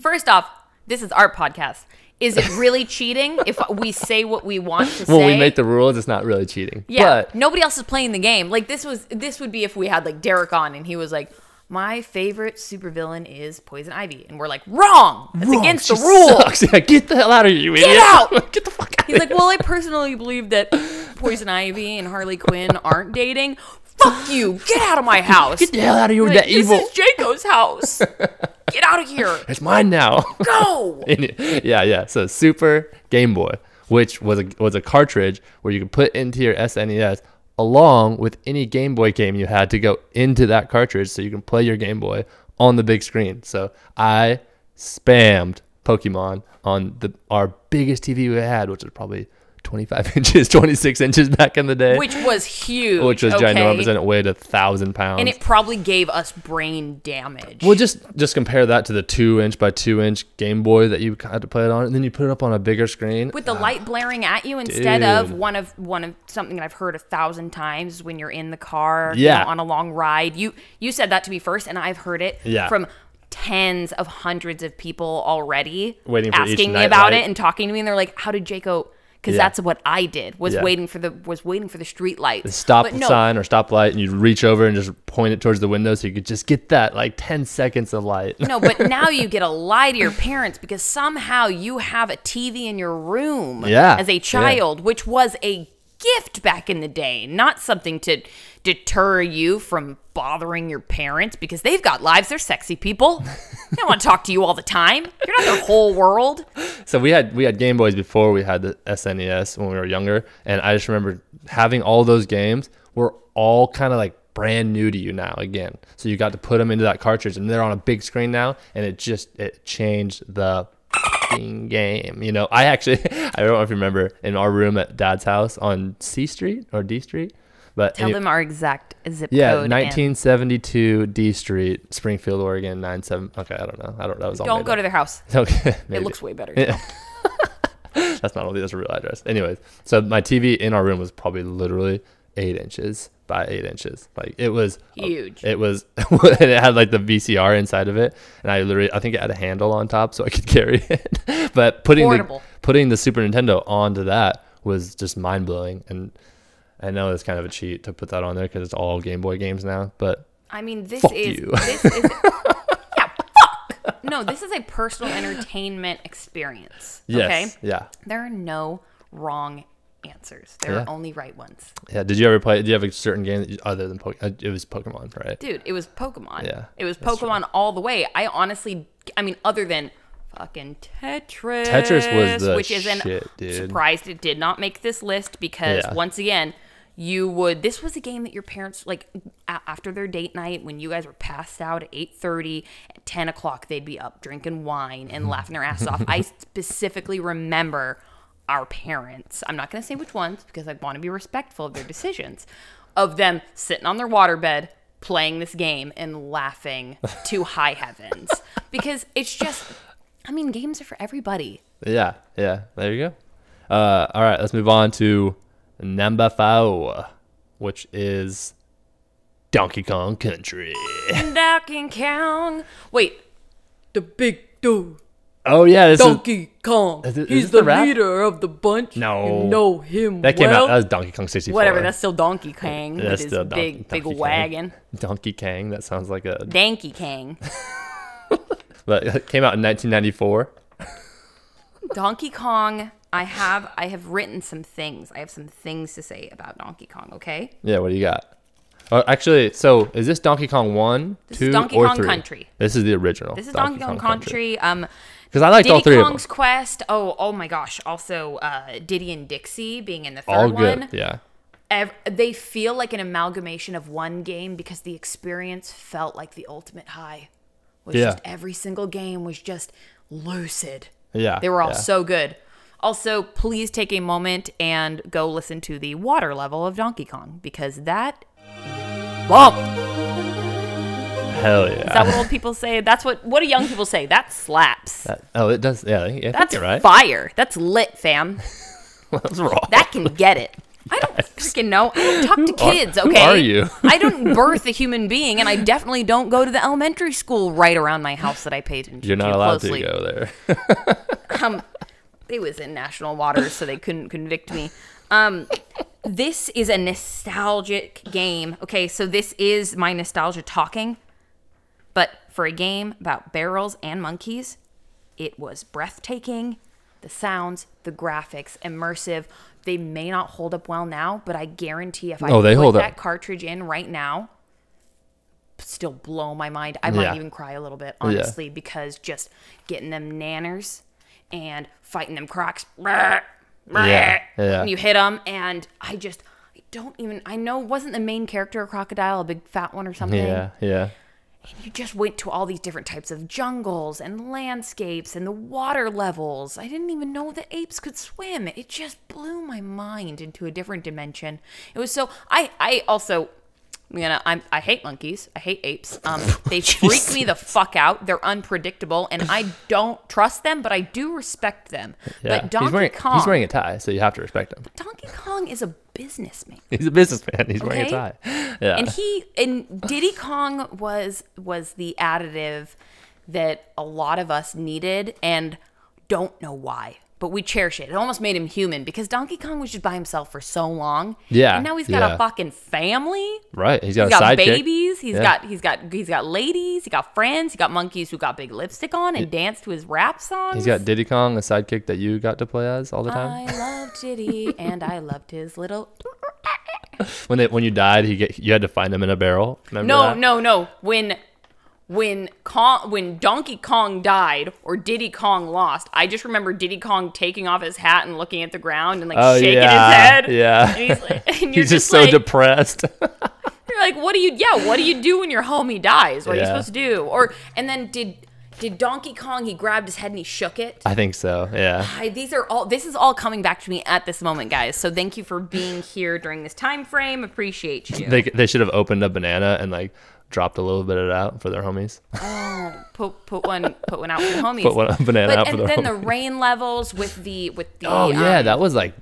First off, this is our podcast. Is it really cheating if we say what we want to say? Well, say? we make the rules. It's not really cheating. yeah, But nobody else is playing the game. Like this was this would be if we had like Derek on and he was like, "My favorite supervillain is Poison Ivy," and we're like, "Wrong. That's Wrong. against She the rules." sucks. Yeah, get the hell out of here, you idiot! out! get the fuck out. He's like, "Well, I personally believe that Poison Ivy and Harley Quinn aren't dating." Fuck you! Get out of my house. Get the hell out of here with Like, that evil. This is Jaco's house. Get out of here. It's mine now. Go. yeah, yeah. So Super Game Boy, which was a was a cartridge where you could put into your SNES along with any Game Boy game you had to go into that cartridge so you can play your Game Boy on the big screen. So I spammed Pokemon on the our biggest TV we had, which was probably 25 inches, 26 inches back in the day, which was huge. which was okay? ginormous and it weighed a thousand pounds. and it probably gave us brain damage. well, just just compare that to the two inch by two inch Game Boy that you had to play it on, and then you put it up on a bigger screen. with the ah. light blaring at you instead of one of one of something that I've heard a thousand times when you're in the car, you Yeah. know, on a long ride. You you said that to me first, and I've heard it Yeah. from tens of hundreds of people already Waiting asking me about light. it and talking to me, and they're like, "How did Jaco?" Because Yeah. that's what I did was Yeah. waiting for the was waiting for the street lights. stop no, sign or stop light, and you'd reach over and just point it towards the window so you could just get that like 10 seconds of light. No, but now you get to lie to your parents because somehow you have a TV in your room Yeah, as a child, which was a gift back in the day, not something to deter you from bothering your parents because they've got lives. They're sexy people. they don't want to talk to you all the time. You're not their whole world. So we had we had Game Boys before we had the SNES when we were younger, and I just remember having all those games were all kind of like brand new to you now again. So you got to put them into that cartridge, and they're on a big screen now, and it just it changed the f***ing game. You know, I actually I don't know if you remember in our room at Dad's house on C Street or D Street, but Tell them our exact zip yeah, code. and 1972 D Street, Springfield, Oregon, nine seven. Okay, I don't know. I don't. That was all. Don't go up. to their house. Okay, It looks way better. Yeah. That's not only that's a real address. Anyways, so my TV in our room was probably literally eight inches by eight inches. Like it was uh, Huge. It was, and it had like the VCR inside of it, and I literally, I think it had a handle on top so I could carry it. but putting Portable. the putting the Super Nintendo onto that was just mind blowing. And I know it's kind of a cheat to put that on there because it's all Game Boy games now. But I mean, this is you. this is yeah, fuck. No, this is a personal entertainment experience. yes, Okay, yeah, there are no wrong answers. There Yeah. are only right ones. yeah. Did you ever play? Did you have a certain game that you, other than Pokemon? Uh, it was Pokemon, right? Dude, it was Pokemon. Yeah, it was that's true. Pokemon all the way. I honestly, I mean, other than fucking Tetris, Tetris was the which is an shit, dude. surprised it did not make this list because Yeah. once again. You would. This was a game that your parents like a- after their date night when you guys were passed out at eight thirty. At ten o'clock, they'd be up drinking wine and laughing their ass off. I specifically remember our parents. I'm not going to say which ones because I want to be respectful of their decisions. Of them sitting on their waterbed playing this game and laughing to high heavens because it's just. I mean, games are for everybody. Yeah, yeah. There you go. Uh, all right, let's move on to number four, which is Donkey Kong Country. Donkey Kong. Wait, the big dude. Oh yeah, this is Donkey Kong. Is He's the the, leader of the bunch. No. You know him that came well. out. That was Donkey Kong 64. Whatever, that's still Donkey Kong That's with his still Don- big, big Donkey Kong. wagon. Donkey Kong. That sounds like a. Donkey Kong. But it came out in 1994. Donkey Kong. I have I have written some things. I have some things to say about Donkey Kong. Okay. Yeah, what do you got? Oh, actually, so is this Donkey Kong one, This is two, Donkey or Kong three? Country. This is the original. This is Donkey, Kong, Country. Um, Because I liked all three Kong's of them. Quest. Oh, oh my gosh. Also, uh, Diddy and Dixie being in the third All good. one. Yeah. Ev- they feel like an amalgamation of one game because the experience felt like the ultimate high. Was Yeah. just every single game was just lucid. Yeah. They were all yeah. so good. Also, please take a moment and go listen to the water level of Donkey Kong because that bump. Hell yeah. Is that what old people say? That's what what do young people say? That slaps. That- oh, it does. Yeah, I think, I think That's right. fire. That's lit, fam. That's wrong. That can get it. I don't freaking know. I don't talk to kids, who okay? are you? I don't birth a human being, and I definitely don't go to the elementary school right around my house that I paid attention You're not allowed closely. to go there. Um, it was in national waters, so they couldn't convict me. Um, this is a nostalgic game. Okay, so this is my nostalgia talking, but for a game about barrels and monkeys, it was breathtaking. The sounds, the graphics, immersive. They may not hold up well now, but I guarantee if I Oh, they put hold that up. cartridge in right now, still blow my mind. I might Yeah. even cry a little bit, honestly, because just getting them nanners and fighting them crocs. Yeah, yeah. And you hit them, and I just, I don't even, I know, wasn't the main character a crocodile, a big fat one or something? yeah, yeah. and you just went to all these different types of jungles and landscapes and the water levels. I didn't even know that apes could swim. It just blew my mind into a different dimension. It was so I I also you know, I'm, I hate monkeys. I hate apes. Um, they freak me the fuck out. They're unpredictable, and I don't trust them, but I do respect them. Yeah. But Donkey he's wearing Kong, he's wearing a tie, so you have to respect him. Donkey Kong is a businessman. He's a businessman. He's wearing a tie. Yeah. and he and Diddy Kong was was the additive that a lot of us needed and don't know why. But we cherish it. It almost made him human because Donkey Kong was just by himself for so long. Yeah, And now he's got yeah. a fucking family. right. He's got He's a got babies. He's Yeah. got he's got he's got ladies. He got friends. He got monkeys who got big lipstick on and dance to his rap songs. He's got Diddy Kong, the sidekick that you got to play as all the time. I loved Diddy and I loved his little. when they when you died, he get you had to find him in a barrel. Remember No, that? no, no. When when Kong when Donkey Kong died or Diddy Kong lost, I just remember Diddy Kong taking off his hat and looking at the ground and like Oh shaking yeah, his head. yeah. And he's like, and He's just, just, so like, depressed. You're like, what do you? Yeah, what do you do when your homie dies? What are you supposed to do? Or and then did did Donkey Kong? He grabbed his head and he shook it. I think so. Yeah. I, these are all. This is all coming back to me at this moment, guys. So thank you for being here during this time frame. Appreciate you. They they should have opened a banana and like dropped a little bit of it out for their homies. Oh, put put one put one out for the homies. Put one banana but out for the. and then the rain levels with the with the Oh yeah, um, that was like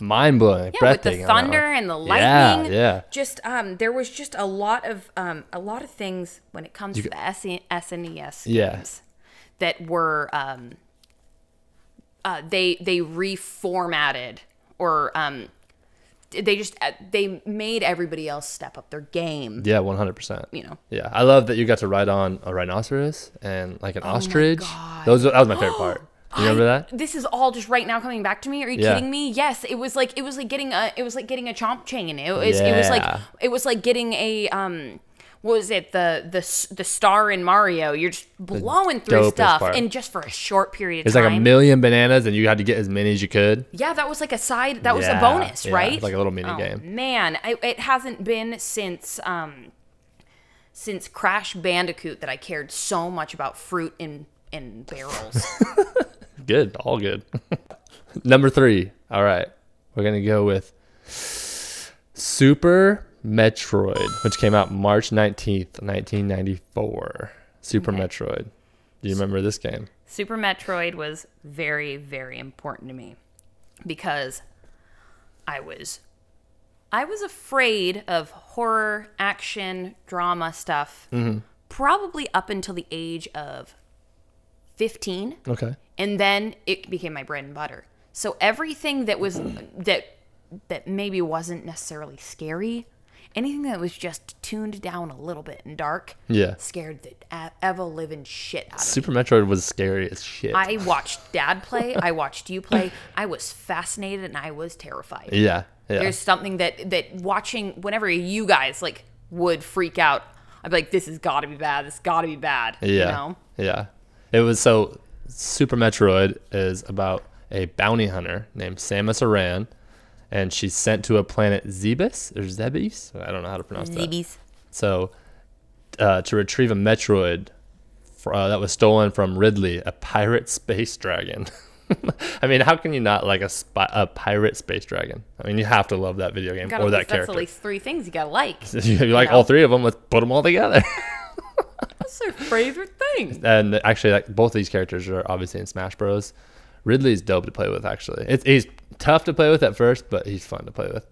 mind blowing, yeah, with the breathtaking. on that thunder and the lightning. yeah. yeah. Just um, there was just a lot of um, a lot of things when it comes to the S- SNES Yeah. games that were um, uh, they they reformatted or um, they just uh, they made everybody else step up their game. Yeah, one hundred percent. You know. Yeah, I love that you got to ride on a rhinoceros and like an ostrich. Oh God. Those that was my favorite part. You remember I- that? This is all just right now coming back to me. Are you Yeah. kidding me? Yes, it was like it was like getting a it was like getting a chomp chain. It was it was like it was like getting a um what was it the the the star in Mario? You're just blowing through stuff part. in just for a short period of It's time. like a million bananas, and you had to get as many as you could. yeah, that was like a side. That was Yeah, a bonus, yeah, right? like a little mini Oh, game. Man, I, it hasn't been since um since Crash Bandicoot that I cared so much about fruit in in barrels. Good, all good. Number three. All right, we're gonna go with Super Metroid, which came out March nineteenth, nineteen ninety four. Super Okay. Metroid. Do you remember this game? Super Metroid was very, very important to me because I was I was afraid of horror, action, drama stuff mm-hmm. probably up until the age of 15 Okay. and then it became my bread and butter. So everything that was that that maybe wasn't necessarily scary, anything that was just tuned down a little bit and dark, Yeah. scared the ever living shit out of me. Super Metroid was scary as shit. I watched dad play. I watched you play. I was fascinated and I was terrified. yeah. Yeah. There's something that that watching whenever you guys like would freak out. I'd be like, "This has got to be bad. This got to be bad." Yeah. You know. Yeah. It was so Super Metroid is about a bounty hunter named Samus Aran and she's sent to a planet Zebes or Zebes. I don't know how to pronounce that. Zebes. So uh, to retrieve a Metroid fr- uh, that was stolen from Ridley, a pirate space dragon. I mean, how can you not like a spy- a pirate space dragon? I mean, you have to love that video game or that least- that's character. at least three things you gotta like. you like know? all three of them, let's put them all together. That's their favorite thing. and actually like both of these characters are obviously in smash bros ridley's dope to play with actually it's he's tough to play with at first but he's fun to play with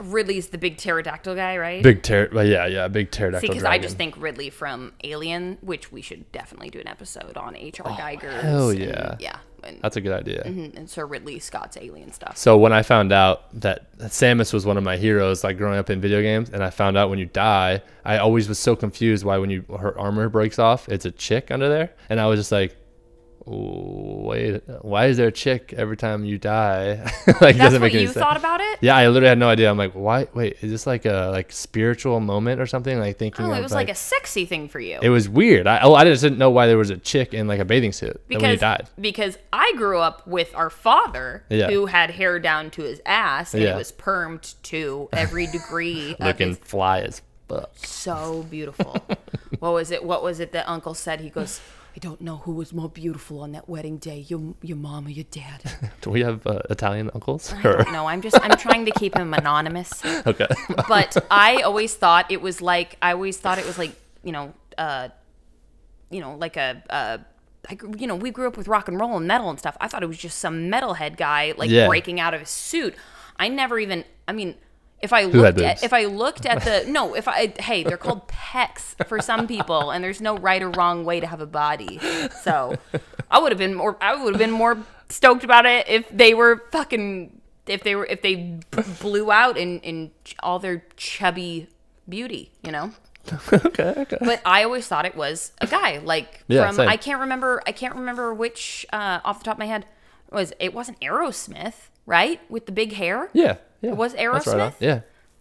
Ridley's the big pterodactyl guy, right? big ter well, yeah yeah big See, pterodactyl because I just think Ridley from Alien, which we should definitely do an episode on H.R. Oh, Giger. Oh, hell yeah. yeah, and, that's a good idea mm-hmm, and Sir Ridley Scott's Alien stuff. so when i found out that samus was one of my heroes like growing up in video games and i found out when you die i always was so confused why when you her armor breaks off it's a chick under there and i was just like wait why is there a chick every time you die like That's doesn't what any you sense thought about it? Yeah, I literally had no idea. I'm like, why? Wait, is this like a like spiritual moment or something? Like thinking. Oh, of, it was like, a sexy thing for you. It was weird. I oh, I just didn't know why there was a chick in like a bathing suit when you died. because I grew up with our father Yeah. who had hair down to his ass and Yeah. it was permed to every degree of Looking his fly as fuck. So beautiful. what was it? What was it that Uncle said? He goes, I don't know who was more beautiful on that wedding day, your your mom or your dad. Do we have uh, Italian uncles? I Or- don't know. I'm just I'm trying to keep him anonymous. okay. but I always thought it was like I always thought it was like you know uh you know like a uh I, you know we grew up with rock and roll and metal and stuff. I thought it was just some metalhead guy like Yeah. breaking out of his suit. I never even I mean if I looked at if I looked at the no if I hey they're called pecs for some people and there's no right or wrong way to have a body. So I would have been more I would have been more stoked about it if they were fucking if they were if they blew out in in all their chubby beauty, you know. okay. Okay. But I always thought it was a guy, like Yeah, from same. I can't remember I can't remember which uh, off the top of my head was it wasn't Aerosmith, right? With the big hair. Yeah. Yeah. was That's right. Aerosmith? Yeah.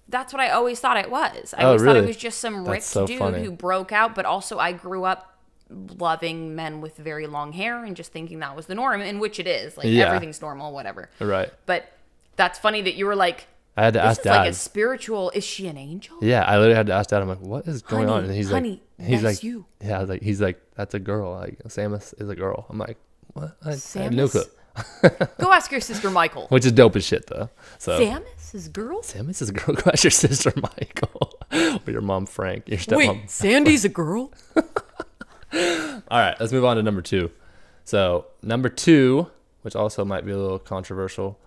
That's what I always thought it was. I Oh, always thought it was just some rich so dude funny. who broke out, but also I grew up loving men with very long hair and just thinking that was the norm, in which it is. Like Yeah. everything's normal, whatever. Right. But that's funny that you were like, I had to this ask is dad. like a spiritual. Is she an angel? Yeah, I literally had to ask dad. I'm like, "What is going on?" And he's honey, like, "He's that's like, you. yeah." I was like, "He's like, that's a girl. Like Samus is a girl." I'm like, "What? I, I had no Samus? clue." Go ask your sister Michael. Which is dope as shit though. So Samus is girl. Samus is a girl. Go ask your sister Michael or your mom Frank. Your stepmom. Wait, Sandy's a girl. All right, let's move on to number two. So number two, which also might be a little controversial,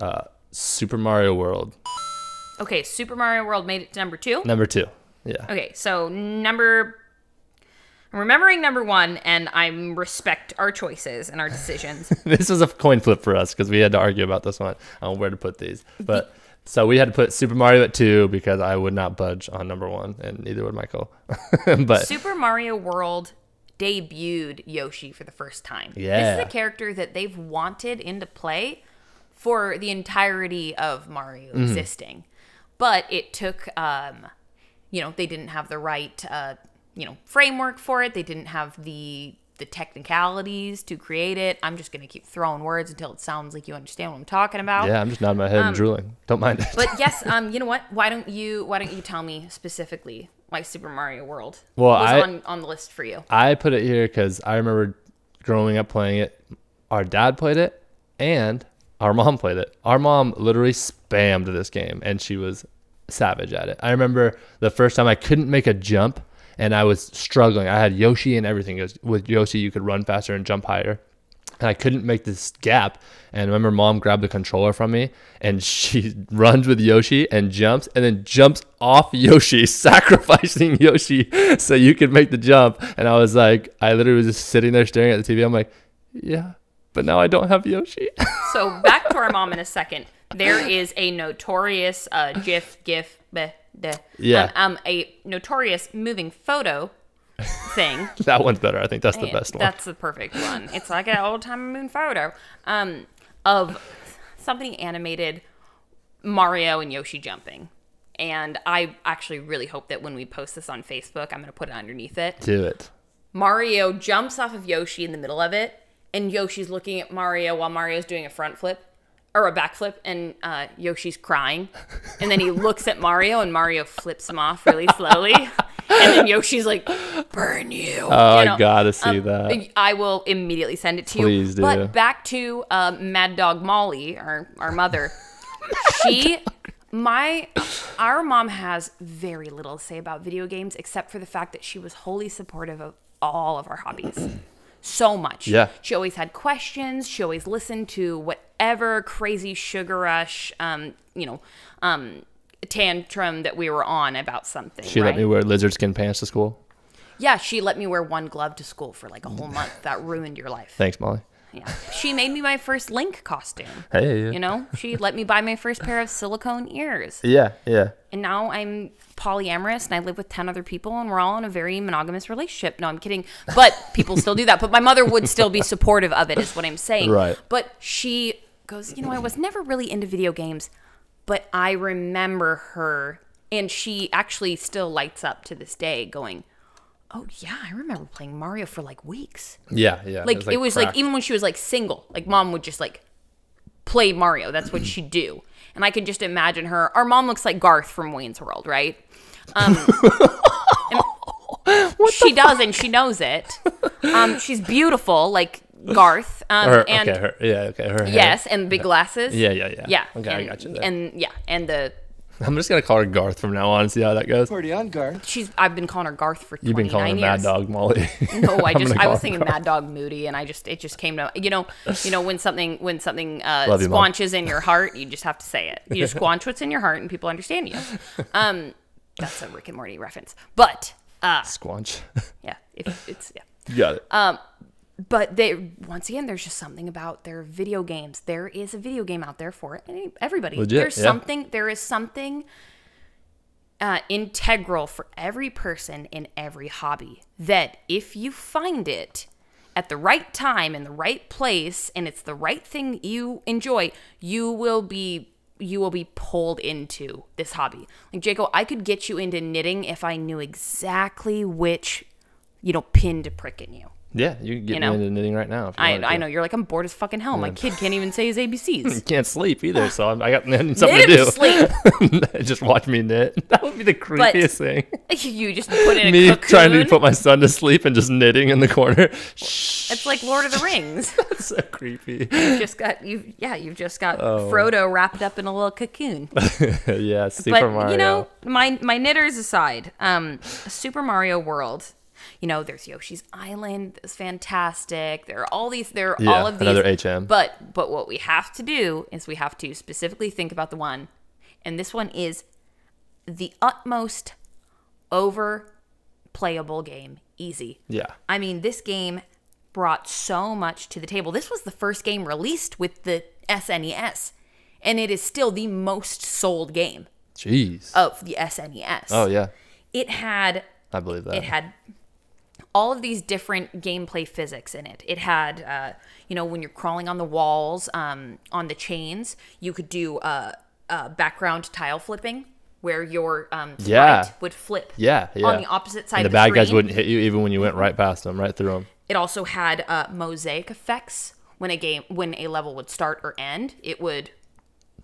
uh, Super Mario World. Okay, Super Mario World made it to number two. Number two. Yeah. Okay, so number. I'm remembering number one, and I respect our choices and our decisions. this was a coin flip for us because we had to argue about this one on where to put these. But so we had to put Super Mario at two because I would not budge on number one, and neither would Michael. but Super Mario World debuted Yoshi for the first time. Yeah, This is a character that they've wanted into play for the entirety of Mario Mm-hmm. existing. But it took, um, you know, they didn't have the right, uh, you know, framework for it. They didn't have the the technicalities to create it. I'm just gonna keep throwing words until it sounds like you understand what I'm talking about. yeah, I'm just nodding my head and drooling. Don't mind it. Um, But yes, um, you know what? Why don't you why don't you tell me specifically why Super Mario World Well, was I- on, on the list for you? I put it here because I remember growing up playing it. Our dad played it, and our mom played it. Our mom literally spammed this game, and she was savage at it. I remember the first time I couldn't make a jump, and I was struggling. I had Yoshi and everything. 'cause With Yoshi, you could run faster and jump higher. And I couldn't make this gap. And I remember mom grabbed the controller from me and she runs with Yoshi and jumps and then jumps off Yoshi, sacrificing Yoshi so you could make the jump. And I was like, I literally was just sitting there staring at the TV. I'm like, yeah, but now I don't have Yoshi. So back to our mom in a second. There is a notorious uh, GIF, GIF, bleh, bleh, Yeah. um, um, a notorious moving photo thing. that one's better. I think that's the best one. That's the perfect one. It's like an old time moon photo um, of something animated Mario and Yoshi jumping. And I actually really hope that when we post this on Facebook, I'm going to put it underneath it. Do it. Mario jumps off of Yoshi in the middle of it, and Yoshi's looking at Mario while Mario's doing a front flip or a backflip and uh, Yoshi's crying. And then he looks at Mario, and Mario flips him off really slowly. and then Yoshi's like, "Burn you!" Oh, You know? I gotta see Um, that. I will immediately send it to Please you. do. But back to uh, Mad Dog Molly, our our mother. she, my, our mom has very little to say about video games, except for the fact that she was wholly supportive of all of our hobbies. So much. Yeah. She always had questions. She always listened to whatever crazy sugar rush, um, you know, um, tantrum that we were on about something. She right? let me wear lizard skin pants to school. Yeah, she let me wear one glove to school for like a whole month. That ruined your life. Thanks, Molly. Yeah. She made me my first Link costume. Hey. You know, she let me buy my first pair of silicone ears. Yeah, yeah. And now I'm polyamorous and I live with 10 other people and we're all in a very monogamous relationship. No, I'm kidding. But people still do that. But my mother would still be supportive of it, is what I'm saying. Right. But she goes, you know, I was never really into video games, but I remember her. And she actually still lights up to this day going, oh, yeah, I remember playing Mario for like weeks Yeah, yeah. like, it was like crack. even when she was like single like mom would just like play mario that's what she'd do and i could just imagine her our mom looks like garth from wayne's world right Um, she does, and she knows it. Um, she's beautiful, like Garth. Um, Her, and okay, her, yeah, okay, her. hair. yes, and big glasses. Yeah, yeah, yeah. Yeah. Okay, I got you there. And yeah, and the I'm just gonna call her Garth from now on and see how that goes. Party on, Garth. she's. I've been calling her Garth for. You've been calling her 29 Mad. Dog Molly. No, I just I was her thinking Garth. Mad Dog Moody, and I just it just came to you know you know when something when something uh, Love you, squanches in your heart, you just have to say it. You just squanch what's in your heart, and people understand you. Um, that's a Rick and Morty reference, but uh, Squanch. yeah, if it's yeah. you got it. Um, but they once again, there's just something about their video games. There is a video game out there for everybody. Legit, there's yeah. something. There is something uh, integral for every person in every hobby. That if you find it at the right time in the right place, and it's the right thing you enjoy, you will be you will be pulled into this hobby. Like Jacob, I could get you into knitting if I knew exactly which you know pin to prick in you. Yeah, you can get you know, me into knitting right now. I, I know you're like I'm bored as fucking hell. My kid can't even say his You ABCs. can't sleep either, so I'm, I got something Knit to do. sleep. just watch me knit. That would be the creepiest thing. you just put in a Me trying to put my son to sleep and just knitting in the corner. It's like Lord of the Rings. that's so creepy. You've just got you. Yeah, you've just got Oh. Frodo wrapped up in a little cocoon. yeah, Super but Mario. you know, my my knitters aside, um, Super Mario World. You know, there's Yoshi's Island. It's fantastic. There are all these. There are Yeah, all of these. another HM. But but what we have to do is we have to specifically think about the one, and this one is the utmost over playable game. Easy. yeah, I mean, this game brought so much to the table. This was the first game released with the SNES, and it is still the most sold game jeez. of the SNES. oh yeah, It had I believe that. it had all of these different gameplay physics in it. It had, uh, you know, when you're crawling on the walls, um, on the chains, you could do uh, uh, background tile flipping, where your um, Yeah. sprite would flip yeah, yeah. on the opposite side and the the bad guys wouldn't hit you even when you went right past them, right through them. It also had uh, mosaic effects when a game when a level would start or end. It would,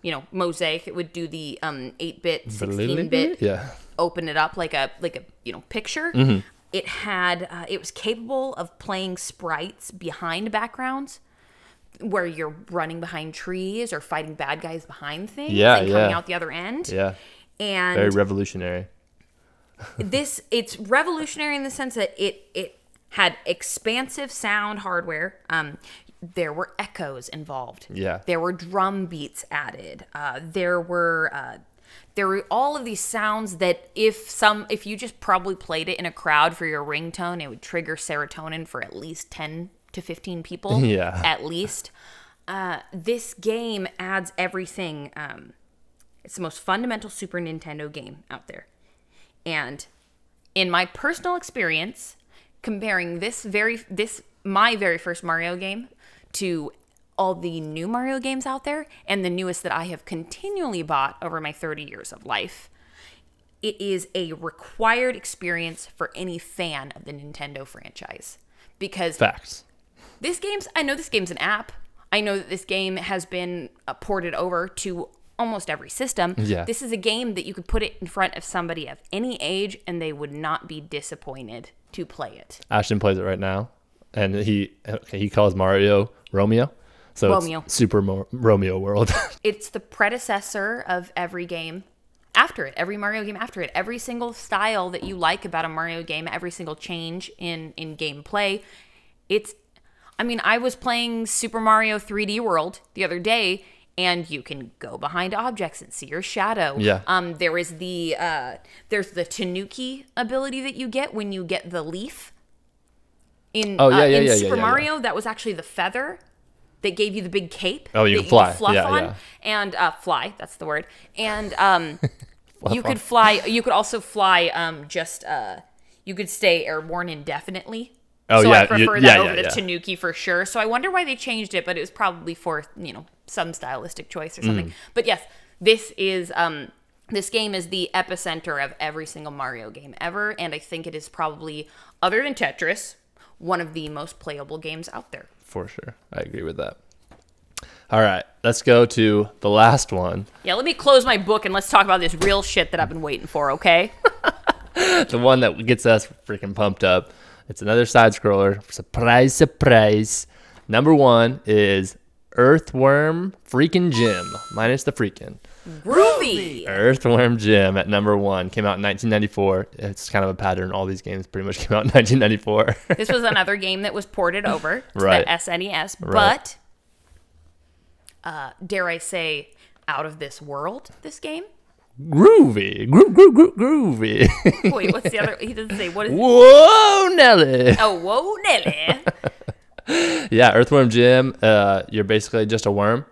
you know, mosaic. It would do the um, 8-bit, 16-bit, Yeah, open it up like a like a you know picture. Mm-hmm. It had uh, it was capable of playing sprites behind backgrounds. Where you're running behind trees or fighting bad guys behind things Yeah, and coming yeah. out the other end. yeah. And Very revolutionary. this it's revolutionary in the sense that it it had expansive sound hardware um there were echoes involved Yeah. there were drum beats added uh there were uh there were all of these sounds that if some if you just probably played it in a crowd for your ringtone it would trigger serotonin for at least 10 to 15 people Yeah. at least uh this game adds everything um it's the most fundamental super nintendo game out there and in my personal experience, comparing this very this my very first Mario game to all the new Mario games out there and the newest that I have continually bought over my 30 years of life, it is a required experience for any fan of the Nintendo franchise. Because Facts. this game's I know this game's an app. I know that this game has been uh, ported over to almost every system. Yeah. This is a game that you could put it in front of somebody of any age and they would not be disappointed to play it. Ashton plays it right now, and he he calls Mario Romeo. So Romeo. Super Mo- Romeo World. It's the predecessor of every game after it, every Mario game after it. Every single style that you like about a Mario game, every single change in in gameplay, it's I mean, I was playing Super Mario 3D World the other day and you can go behind objects and see your shadow. Yeah. Um there is the uh there's the Tanuki ability that you get when you get the leaf. In Oh, yeah, uh, yeah, in yeah, Super. Mario, that was actually the feather that gave you the big cape. Oh, you can fly. fluff Yeah, on yeah. and uh, fly. That's the word. And um, you could fly. You could also fly. Um, just uh, you could stay airborne indefinitely. Oh, so yeah, I prefer yeah, that yeah, over the yeah. Tanuki for sure. So I wonder why they changed it, but it was probably for you know some stylistic choice or Mm. something. But yes, this is um, this game is the epicenter of every single Mario game ever, and I think it is probably other than Tetris one of the most playable games out there. For sure. I agree with that. All right, let's go to the last one. Yeah, let me close my book and let's talk about this real shit that I've been waiting for, okay? the one that gets us freaking pumped up. It's another side scroller. Surprise, surprise. Number one is Earthworm Freaking Jim, minus the freaking. Groovy. Earthworm Jim at number one came out in 1994. It's kind of a pattern. All these games pretty much came out in 1994. This was another game that was ported over to Right. the SNES, Right. but uh, dare I say, out of this world. This game. groovy, gro- gro- gro- groovy. Wait, what's the other? He doesn't say what is. Whoa, Nelly. Oh, whoa, Nelly. Yeah, Earthworm Jim. Uh, you're basically just a worm,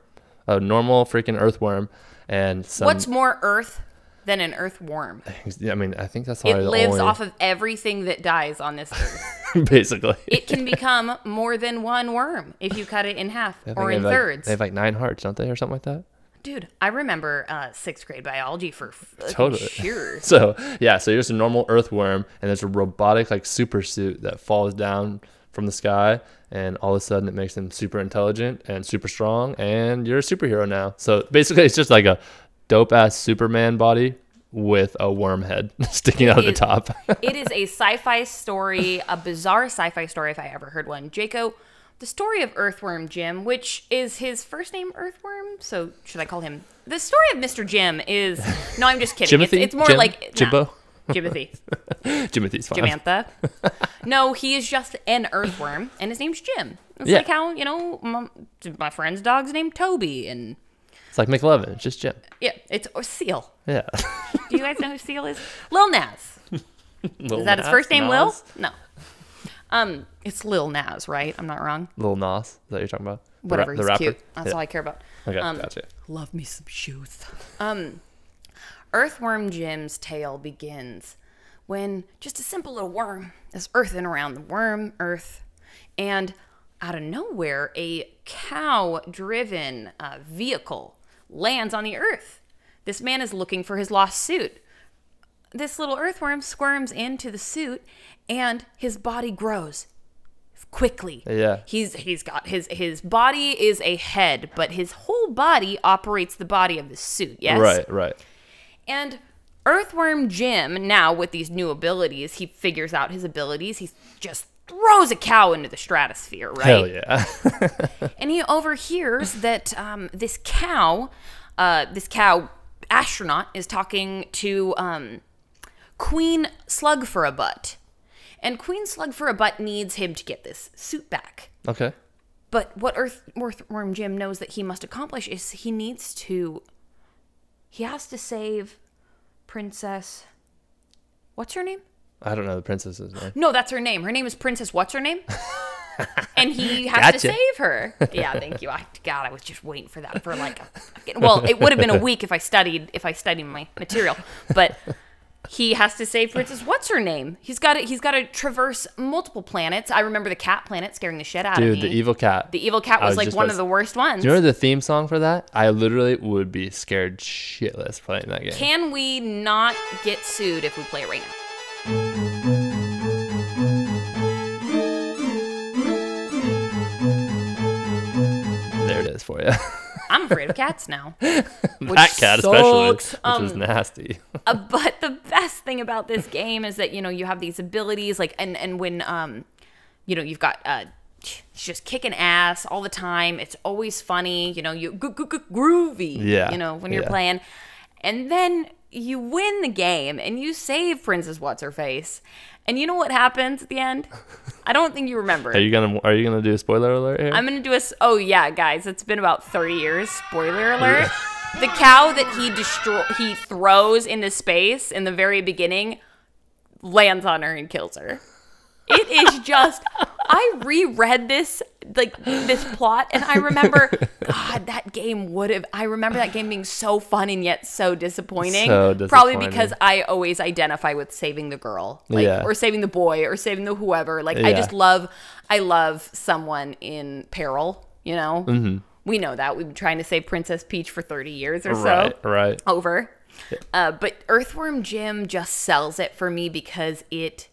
a normal freaking earthworm, and some. What's more Earth than an Earthworm? I mean, I think that's why It lives only, off of everything that dies on this earth. basically. It can become more than one worm if you cut it in half or in have, like- thirds. they have like nine hearts, don't they, or something like that? Dude, I remember uh, sixth grade biology for Totally. sure. So yeah, so you're just a normal earthworm, and there's a robotic like super suit that falls down from the sky, and all of a sudden it makes them super intelligent and super strong, and you're a superhero now. So basically, it's just like a dope ass Superman body with a worm head sticking out of the top. it is a sci-fi story, a bizarre sci-fi story if I ever heard one. Jaco, the story of Earthworm Jim, which is his first name Earthworm, so should I call him? The story of Mr. Jim is no, I'm just kidding. It's, Jimothy? it's more Jim? like Jimbo? Jimothy, Jimothy's fine. Jamantha. no, he is just an earthworm, and his name's Jim. It's Yeah. like how you know my, my friend's dog's named Toby, and It's like McLovin, it's just Jim. yeah, it's or Seal. Yeah. Do you guys know who Seal is? Lil Nas. Lil Is that his first name, Lil? No. Um, it's Lil Nas, right? I'm not wrong. Lil Nas. Is that what you're talking about? The ra- Whatever. the he's rapper? cute. That's Yeah. all I care about. Okay, Um, gotcha. Love me some shoes. Um, Earthworm Jim's tale begins when just a simple little worm is earthing around the worm earth, and out of nowhere, a cow-driven uh, vehicle lands on the earth. This man is looking for his lost suit. This little earthworm squirms into the suit, and his body grows quickly. Yeah. He's he's got his his body is a head, but his whole body operates the body of the suit. Yes. Right, right. And Earthworm Jim, now with these new abilities, he figures out his abilities. He just throws a cow into the stratosphere, right? Hell yeah. And he overhears that um, this cow, uh, this cow astronaut, is talking to um, Queen Slug for a Butt. And Queen Slug for a Butt needs him to get this suit back. okay. But what Earth Earthworm Jim knows that he must accomplish is he needs to. He has to save Princess. What's her name? I don't know the princess's name. No, that's her name. Her name is Princess. What's her name? and he has Gotcha. to save her. Yeah, thank you. I, God, I was just waiting for that for like a. Well, it would have been a week if I studied if I studied my material, but he has to save Princess. What's her name? He's got to He's got to traverse multiple planets. I remember the cat planet scaring the shit out of me. Dude, the evil cat. The evil cat was, was like one about of the worst ones. Do you remember the theme song for that? I literally would be scared shitless playing that game. Can we not get sued if we play it right now? there it is for you. I'm afraid of cats now. that cat especially, which sucks. is Um, nasty. Uh, but the best thing about this game is that you know you have these abilities like and and when um you know you've got uh just kicking ass all the time it's always funny you know you gro- gro- gro- groovy Yeah, you know when you're yeah. playing and then you win the game and you save princess what's her face and you know what happens at the end i don't think you remember Are you gonna Are you gonna do a spoiler alert here? I'm gonna do a. Oh yeah, guys, it's been about 30 years. Spoiler alert: the cow that he destroy he throws into space in the very beginning lands on her and kills her. It is just. I reread this like this plot, and I remember, God, that game would have. I remember that game being so fun and yet so disappointing. So disappointing. Probably because I always identify with saving the girl, like, Yeah. or saving the boy, or saving the whoever. Like I just love, I love someone in peril. You know, mm-hmm. we know that we've been trying to save Princess Peach for thirty years or so right, right. over. Uh, but Earthworm Jim just sells it for me because it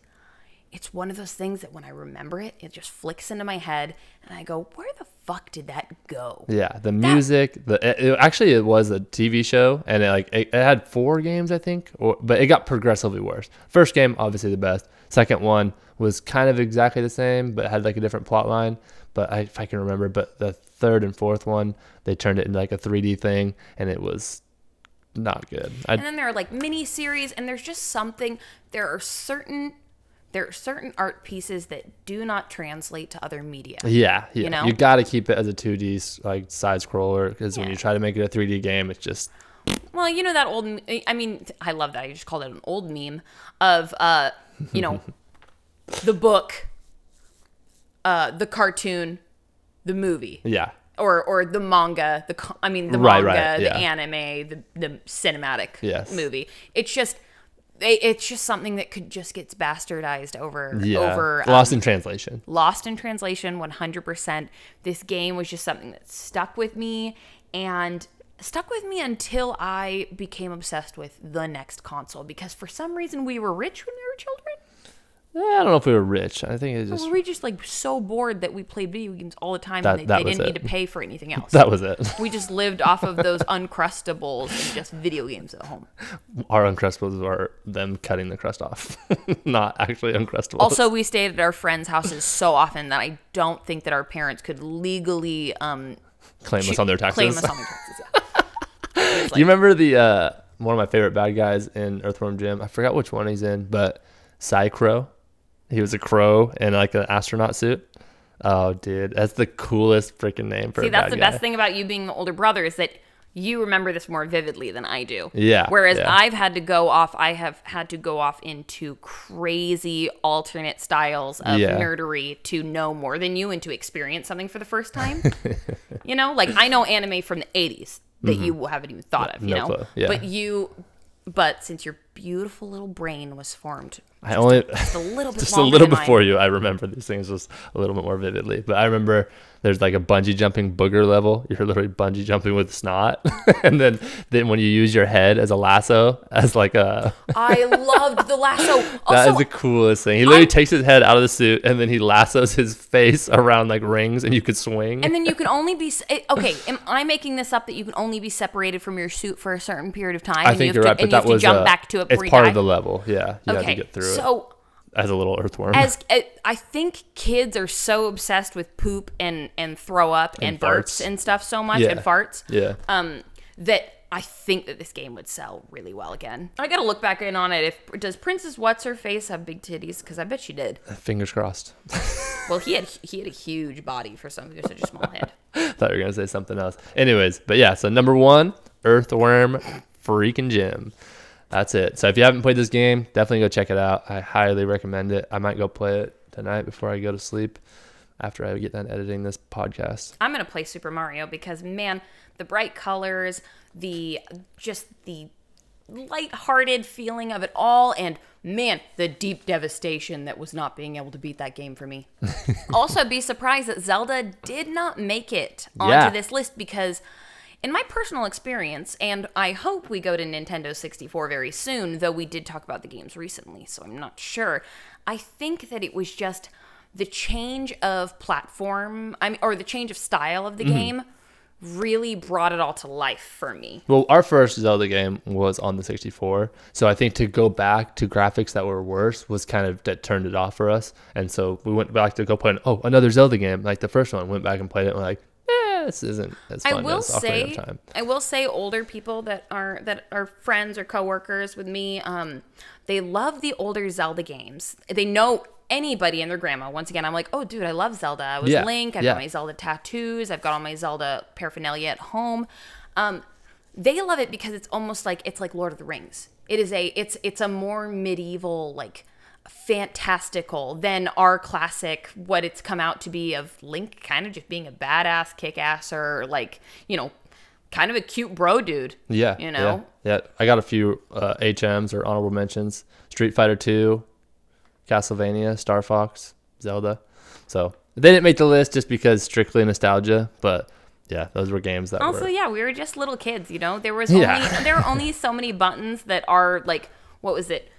it's one of those things that when I remember it, it just flicks into my head and I go, where the fuck did that go? Yeah, the music, the it, it- actually it was a TV show, and it, like it, it had four games, I think, or but it got progressively worse. First game, obviously the best. Second one was kind of exactly the same, but had like a different plot line. But I, if I can remember, but the third and fourth one, they turned it into like a 3D thing, and it was not good. I, And then there are like mini series, and there's just something. There are certain there are certain art pieces that do not translate to other media. yeah, yeah, you, know? you got to keep it as a 2D like side scroller because when you try to make it a 3D game, it's just Well, you know that old. I mean, I love that. I just called it an old meme of, uh, you know, the book, uh, the cartoon, the movie, yeah, or or the manga. The I mean, the Right, manga, right, the yeah. anime, the the cinematic Yes. movie. It's just. It- It's just something that could just gets bastardized over yeah, over lost um, in translation. lost in translation 100% this game was just something that stuck with me and stuck with me until i became obsessed with the next console because for some reason we were rich when we were children I don't know if we were rich. I think it just were we just like so bored that we played video games all the time That- and they, that they was didn't need to pay for anything else that was it. we just lived off of those uncrustables and just video games at home Our uncrustables are them cutting the crust off, not actually uncrustables. also we stayed at our friends houses so often that i don't think that our parents could legally um claim us on their taxes. claim us on their taxes yeah. you remember the uh, one of my favorite bad guys in Earthworm Jim? I forgot which one he's in, but Psycrow. He was a crow in like an astronaut suit. Oh, dude, that's the coolest freaking name for See, that's the guy. best thing about you being the older brother is that you remember this more vividly than I do. Yeah, Whereas yeah. I've had to go off, I have had to go off into crazy alternate styles of Yeah. nerdery to know more than you and to experience something for the first time. you know, like I know anime from the 80s that you haven't even thought of, you Mm-hmm. No know? yeah. But you, but since your beautiful little brain was formed I only just a little bit just a little before you, I remember these things just a little bit more vividly. But I remember there's like a bungee jumping booger level. You're literally bungee jumping with snot, and then then when you use your head as a lasso, as like a I loved the lasso. that Also, is the coolest thing. He literally I- takes his head out of the suit, and then he lassos his face around like rings, and you could swing. And then you can only be eh, okay. Am I making this up that you can only be separated from your suit for a certain period of time? I and think you have right, to, but that have was to jump uh, back to it. It's part die? of the level. Yeah, you had to okay, get through it so as a little earthworm. as eh, I think kids are so obsessed with poop and and throw up and, And burps farts. and stuff so much Yeah. and farts. yeah, Um, that I think that this game would sell really well again. I gotta look back in on it. If does Princess What's Her Face have big titties? Because I bet she did. fingers crossed. Well, he had he had a huge body for something with such a small head. Thought you were gonna say something else. Anyways, but yeah, so number one, Earthworm freaking Jim. That's it. So if you haven't played this game, definitely go check it out. I highly recommend it. I might go play it tonight before I go to sleep after I get done editing this podcast. I'm gonna play Super Mario because man, the bright colors, the just the light-hearted feeling of it all, and man, the deep devastation that was not being able to beat that game for me. also, be surprised that Zelda did not make it onto Yeah. this list because. In my personal experience, and I hope we go to Nintendo 64 very soon, though we did talk about the games recently, so I'm not sure. I think that it was just the change of platform, I mean, or the change of style of the mm-hmm. game really brought it all to life for me. Well, our first Zelda game was on the 64, so I think to go back to graphics that were worse was kind of that turned it off for us. And so we went back to go play. Oh, another Zelda game like the first one. Went back and played it. And we're like, this isn't as fun I will as say, Time. I will say, older people that are that are friends or coworkers with me, um, they love the older Zelda games. They know anybody and their grandma. Once again, I'm like, oh, dude, I love Zelda. I was Yeah, Link. I've yeah. got my Zelda tattoos. I've got all my Zelda paraphernalia at home. Um, they love it because it's almost like it's like Lord of the Rings. It is a it's it's a more medieval like fantastical than our classic what it's come out to be of Link kind of just being a badass kick-ass or like, you know, kind of a cute bro dude. Yeah, You know? yeah, yeah. I got a few uh, HMs or honorable mentions: Street Fighter Two, Castlevania, Star Fox, Zelda. So they didn't make the list just because strictly nostalgia, but yeah, those were games that Also, were. yeah, we were just little kids, you know. There was Yeah. there were only so many buttons that are like what was it?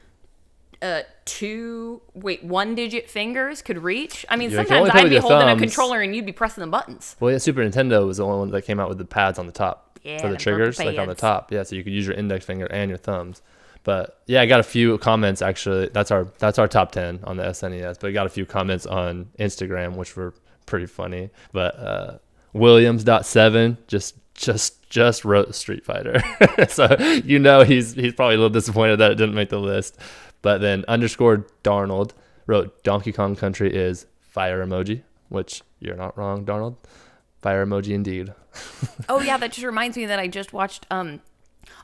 Uh, two wait one digit fingers could reach. I mean, Yeah, sometimes I'd be holding a controller and you'd be pressing the buttons. Well, yeah, Super Nintendo was the only one that came out with the pads on the top Yeah, for the the triggers, like on the top. Yeah, so you could use your index finger and your thumbs. But yeah, I got a few comments actually. That's our that's our top ten on the SNES. But I got a few comments on Instagram, which were pretty funny. But uh, Williams.7 just just just wrote Street Fighter, so you know he's he's probably a little disappointed that it didn't make the list. But then underscore Darnold wrote Donkey Kong Country is fire emoji, which you're not wrong, Darnold. Fire emoji indeed. Oh yeah, that just reminds me that I just watched um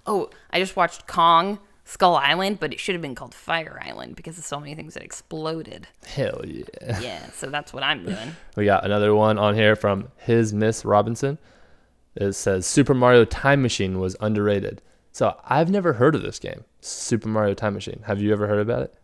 oh, I just watched Kong Skull Island, but it should have been called Fire Island because of so many things that exploded. Hell yeah. Yeah, so that's what I'm doing. We got another one on here from his Miss Robinson. It says Super Mario Time Machine was underrated. So I've never heard of this game, Super Mario Time Machine. Have you ever heard about it?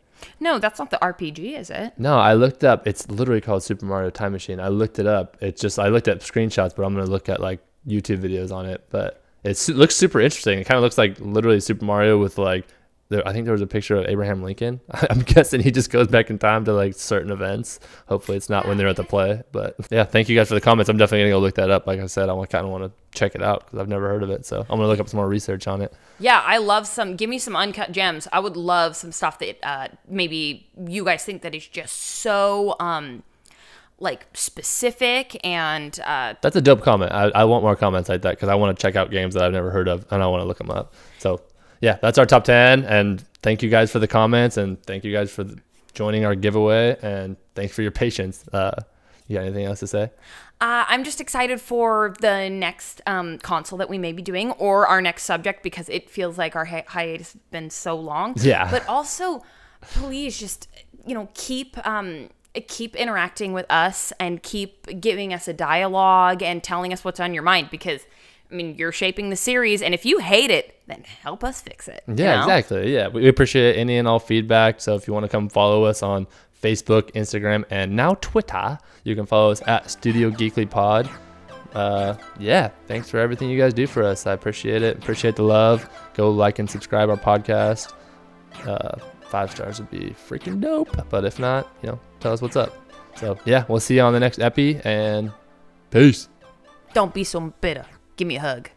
No, that's not the RPG, is it? No, I looked up. It's literally called Super Mario Time Machine. I looked it up. It's just I looked at screenshots, but I'm gonna look at like YouTube videos on it. But it looks super interesting. It kind of looks like literally Super Mario with like. There, I think there was a picture of Abraham Lincoln. I'm guessing he just goes back in time to like certain events. Hopefully, it's not when they're at the play. But yeah, thank you guys for the comments. I'm definitely gonna go look that up. Like I said, I kind of want to check it out because I've never heard of it. So I'm gonna look up some more research on it. Yeah, I love some. Give me some uncut gems. I would love some stuff that uh, maybe you guys think that is just so um, like specific and uh, That's a dope comment. I, I want more comments like that because I want to check out games that I've never heard of and I want to look them up. So yeah, that's our top ten. And thank you guys for the comments and thank you guys for the, joining our giveaway and thanks for your patience. Uh, you got anything else to say? Uh, I'm just excited for the next um, console that we may be doing or our next subject because it feels like our hi- hiatus has been so long. Yeah. But also, please just you know keep um, keep interacting with us and keep giving us a dialogue and telling us what's on your mind because I mean you're shaping the series and if you hate it, then help us fix it. you Yeah, know? exactly. Yeah, we we appreciate any and all feedback. So if you want to come follow us on Facebook, Instagram, and now Twitter, you can follow us at Studio Geekly Pod. Uh, yeah, thanks for everything you guys do for us. I appreciate it. Appreciate the love. Go like and subscribe our podcast. Uh, five stars would be freaking dope. But if not, you know, tell us what's up. So yeah, we'll see you on the next epi and peace. Don't be so bitter. Give me a hug.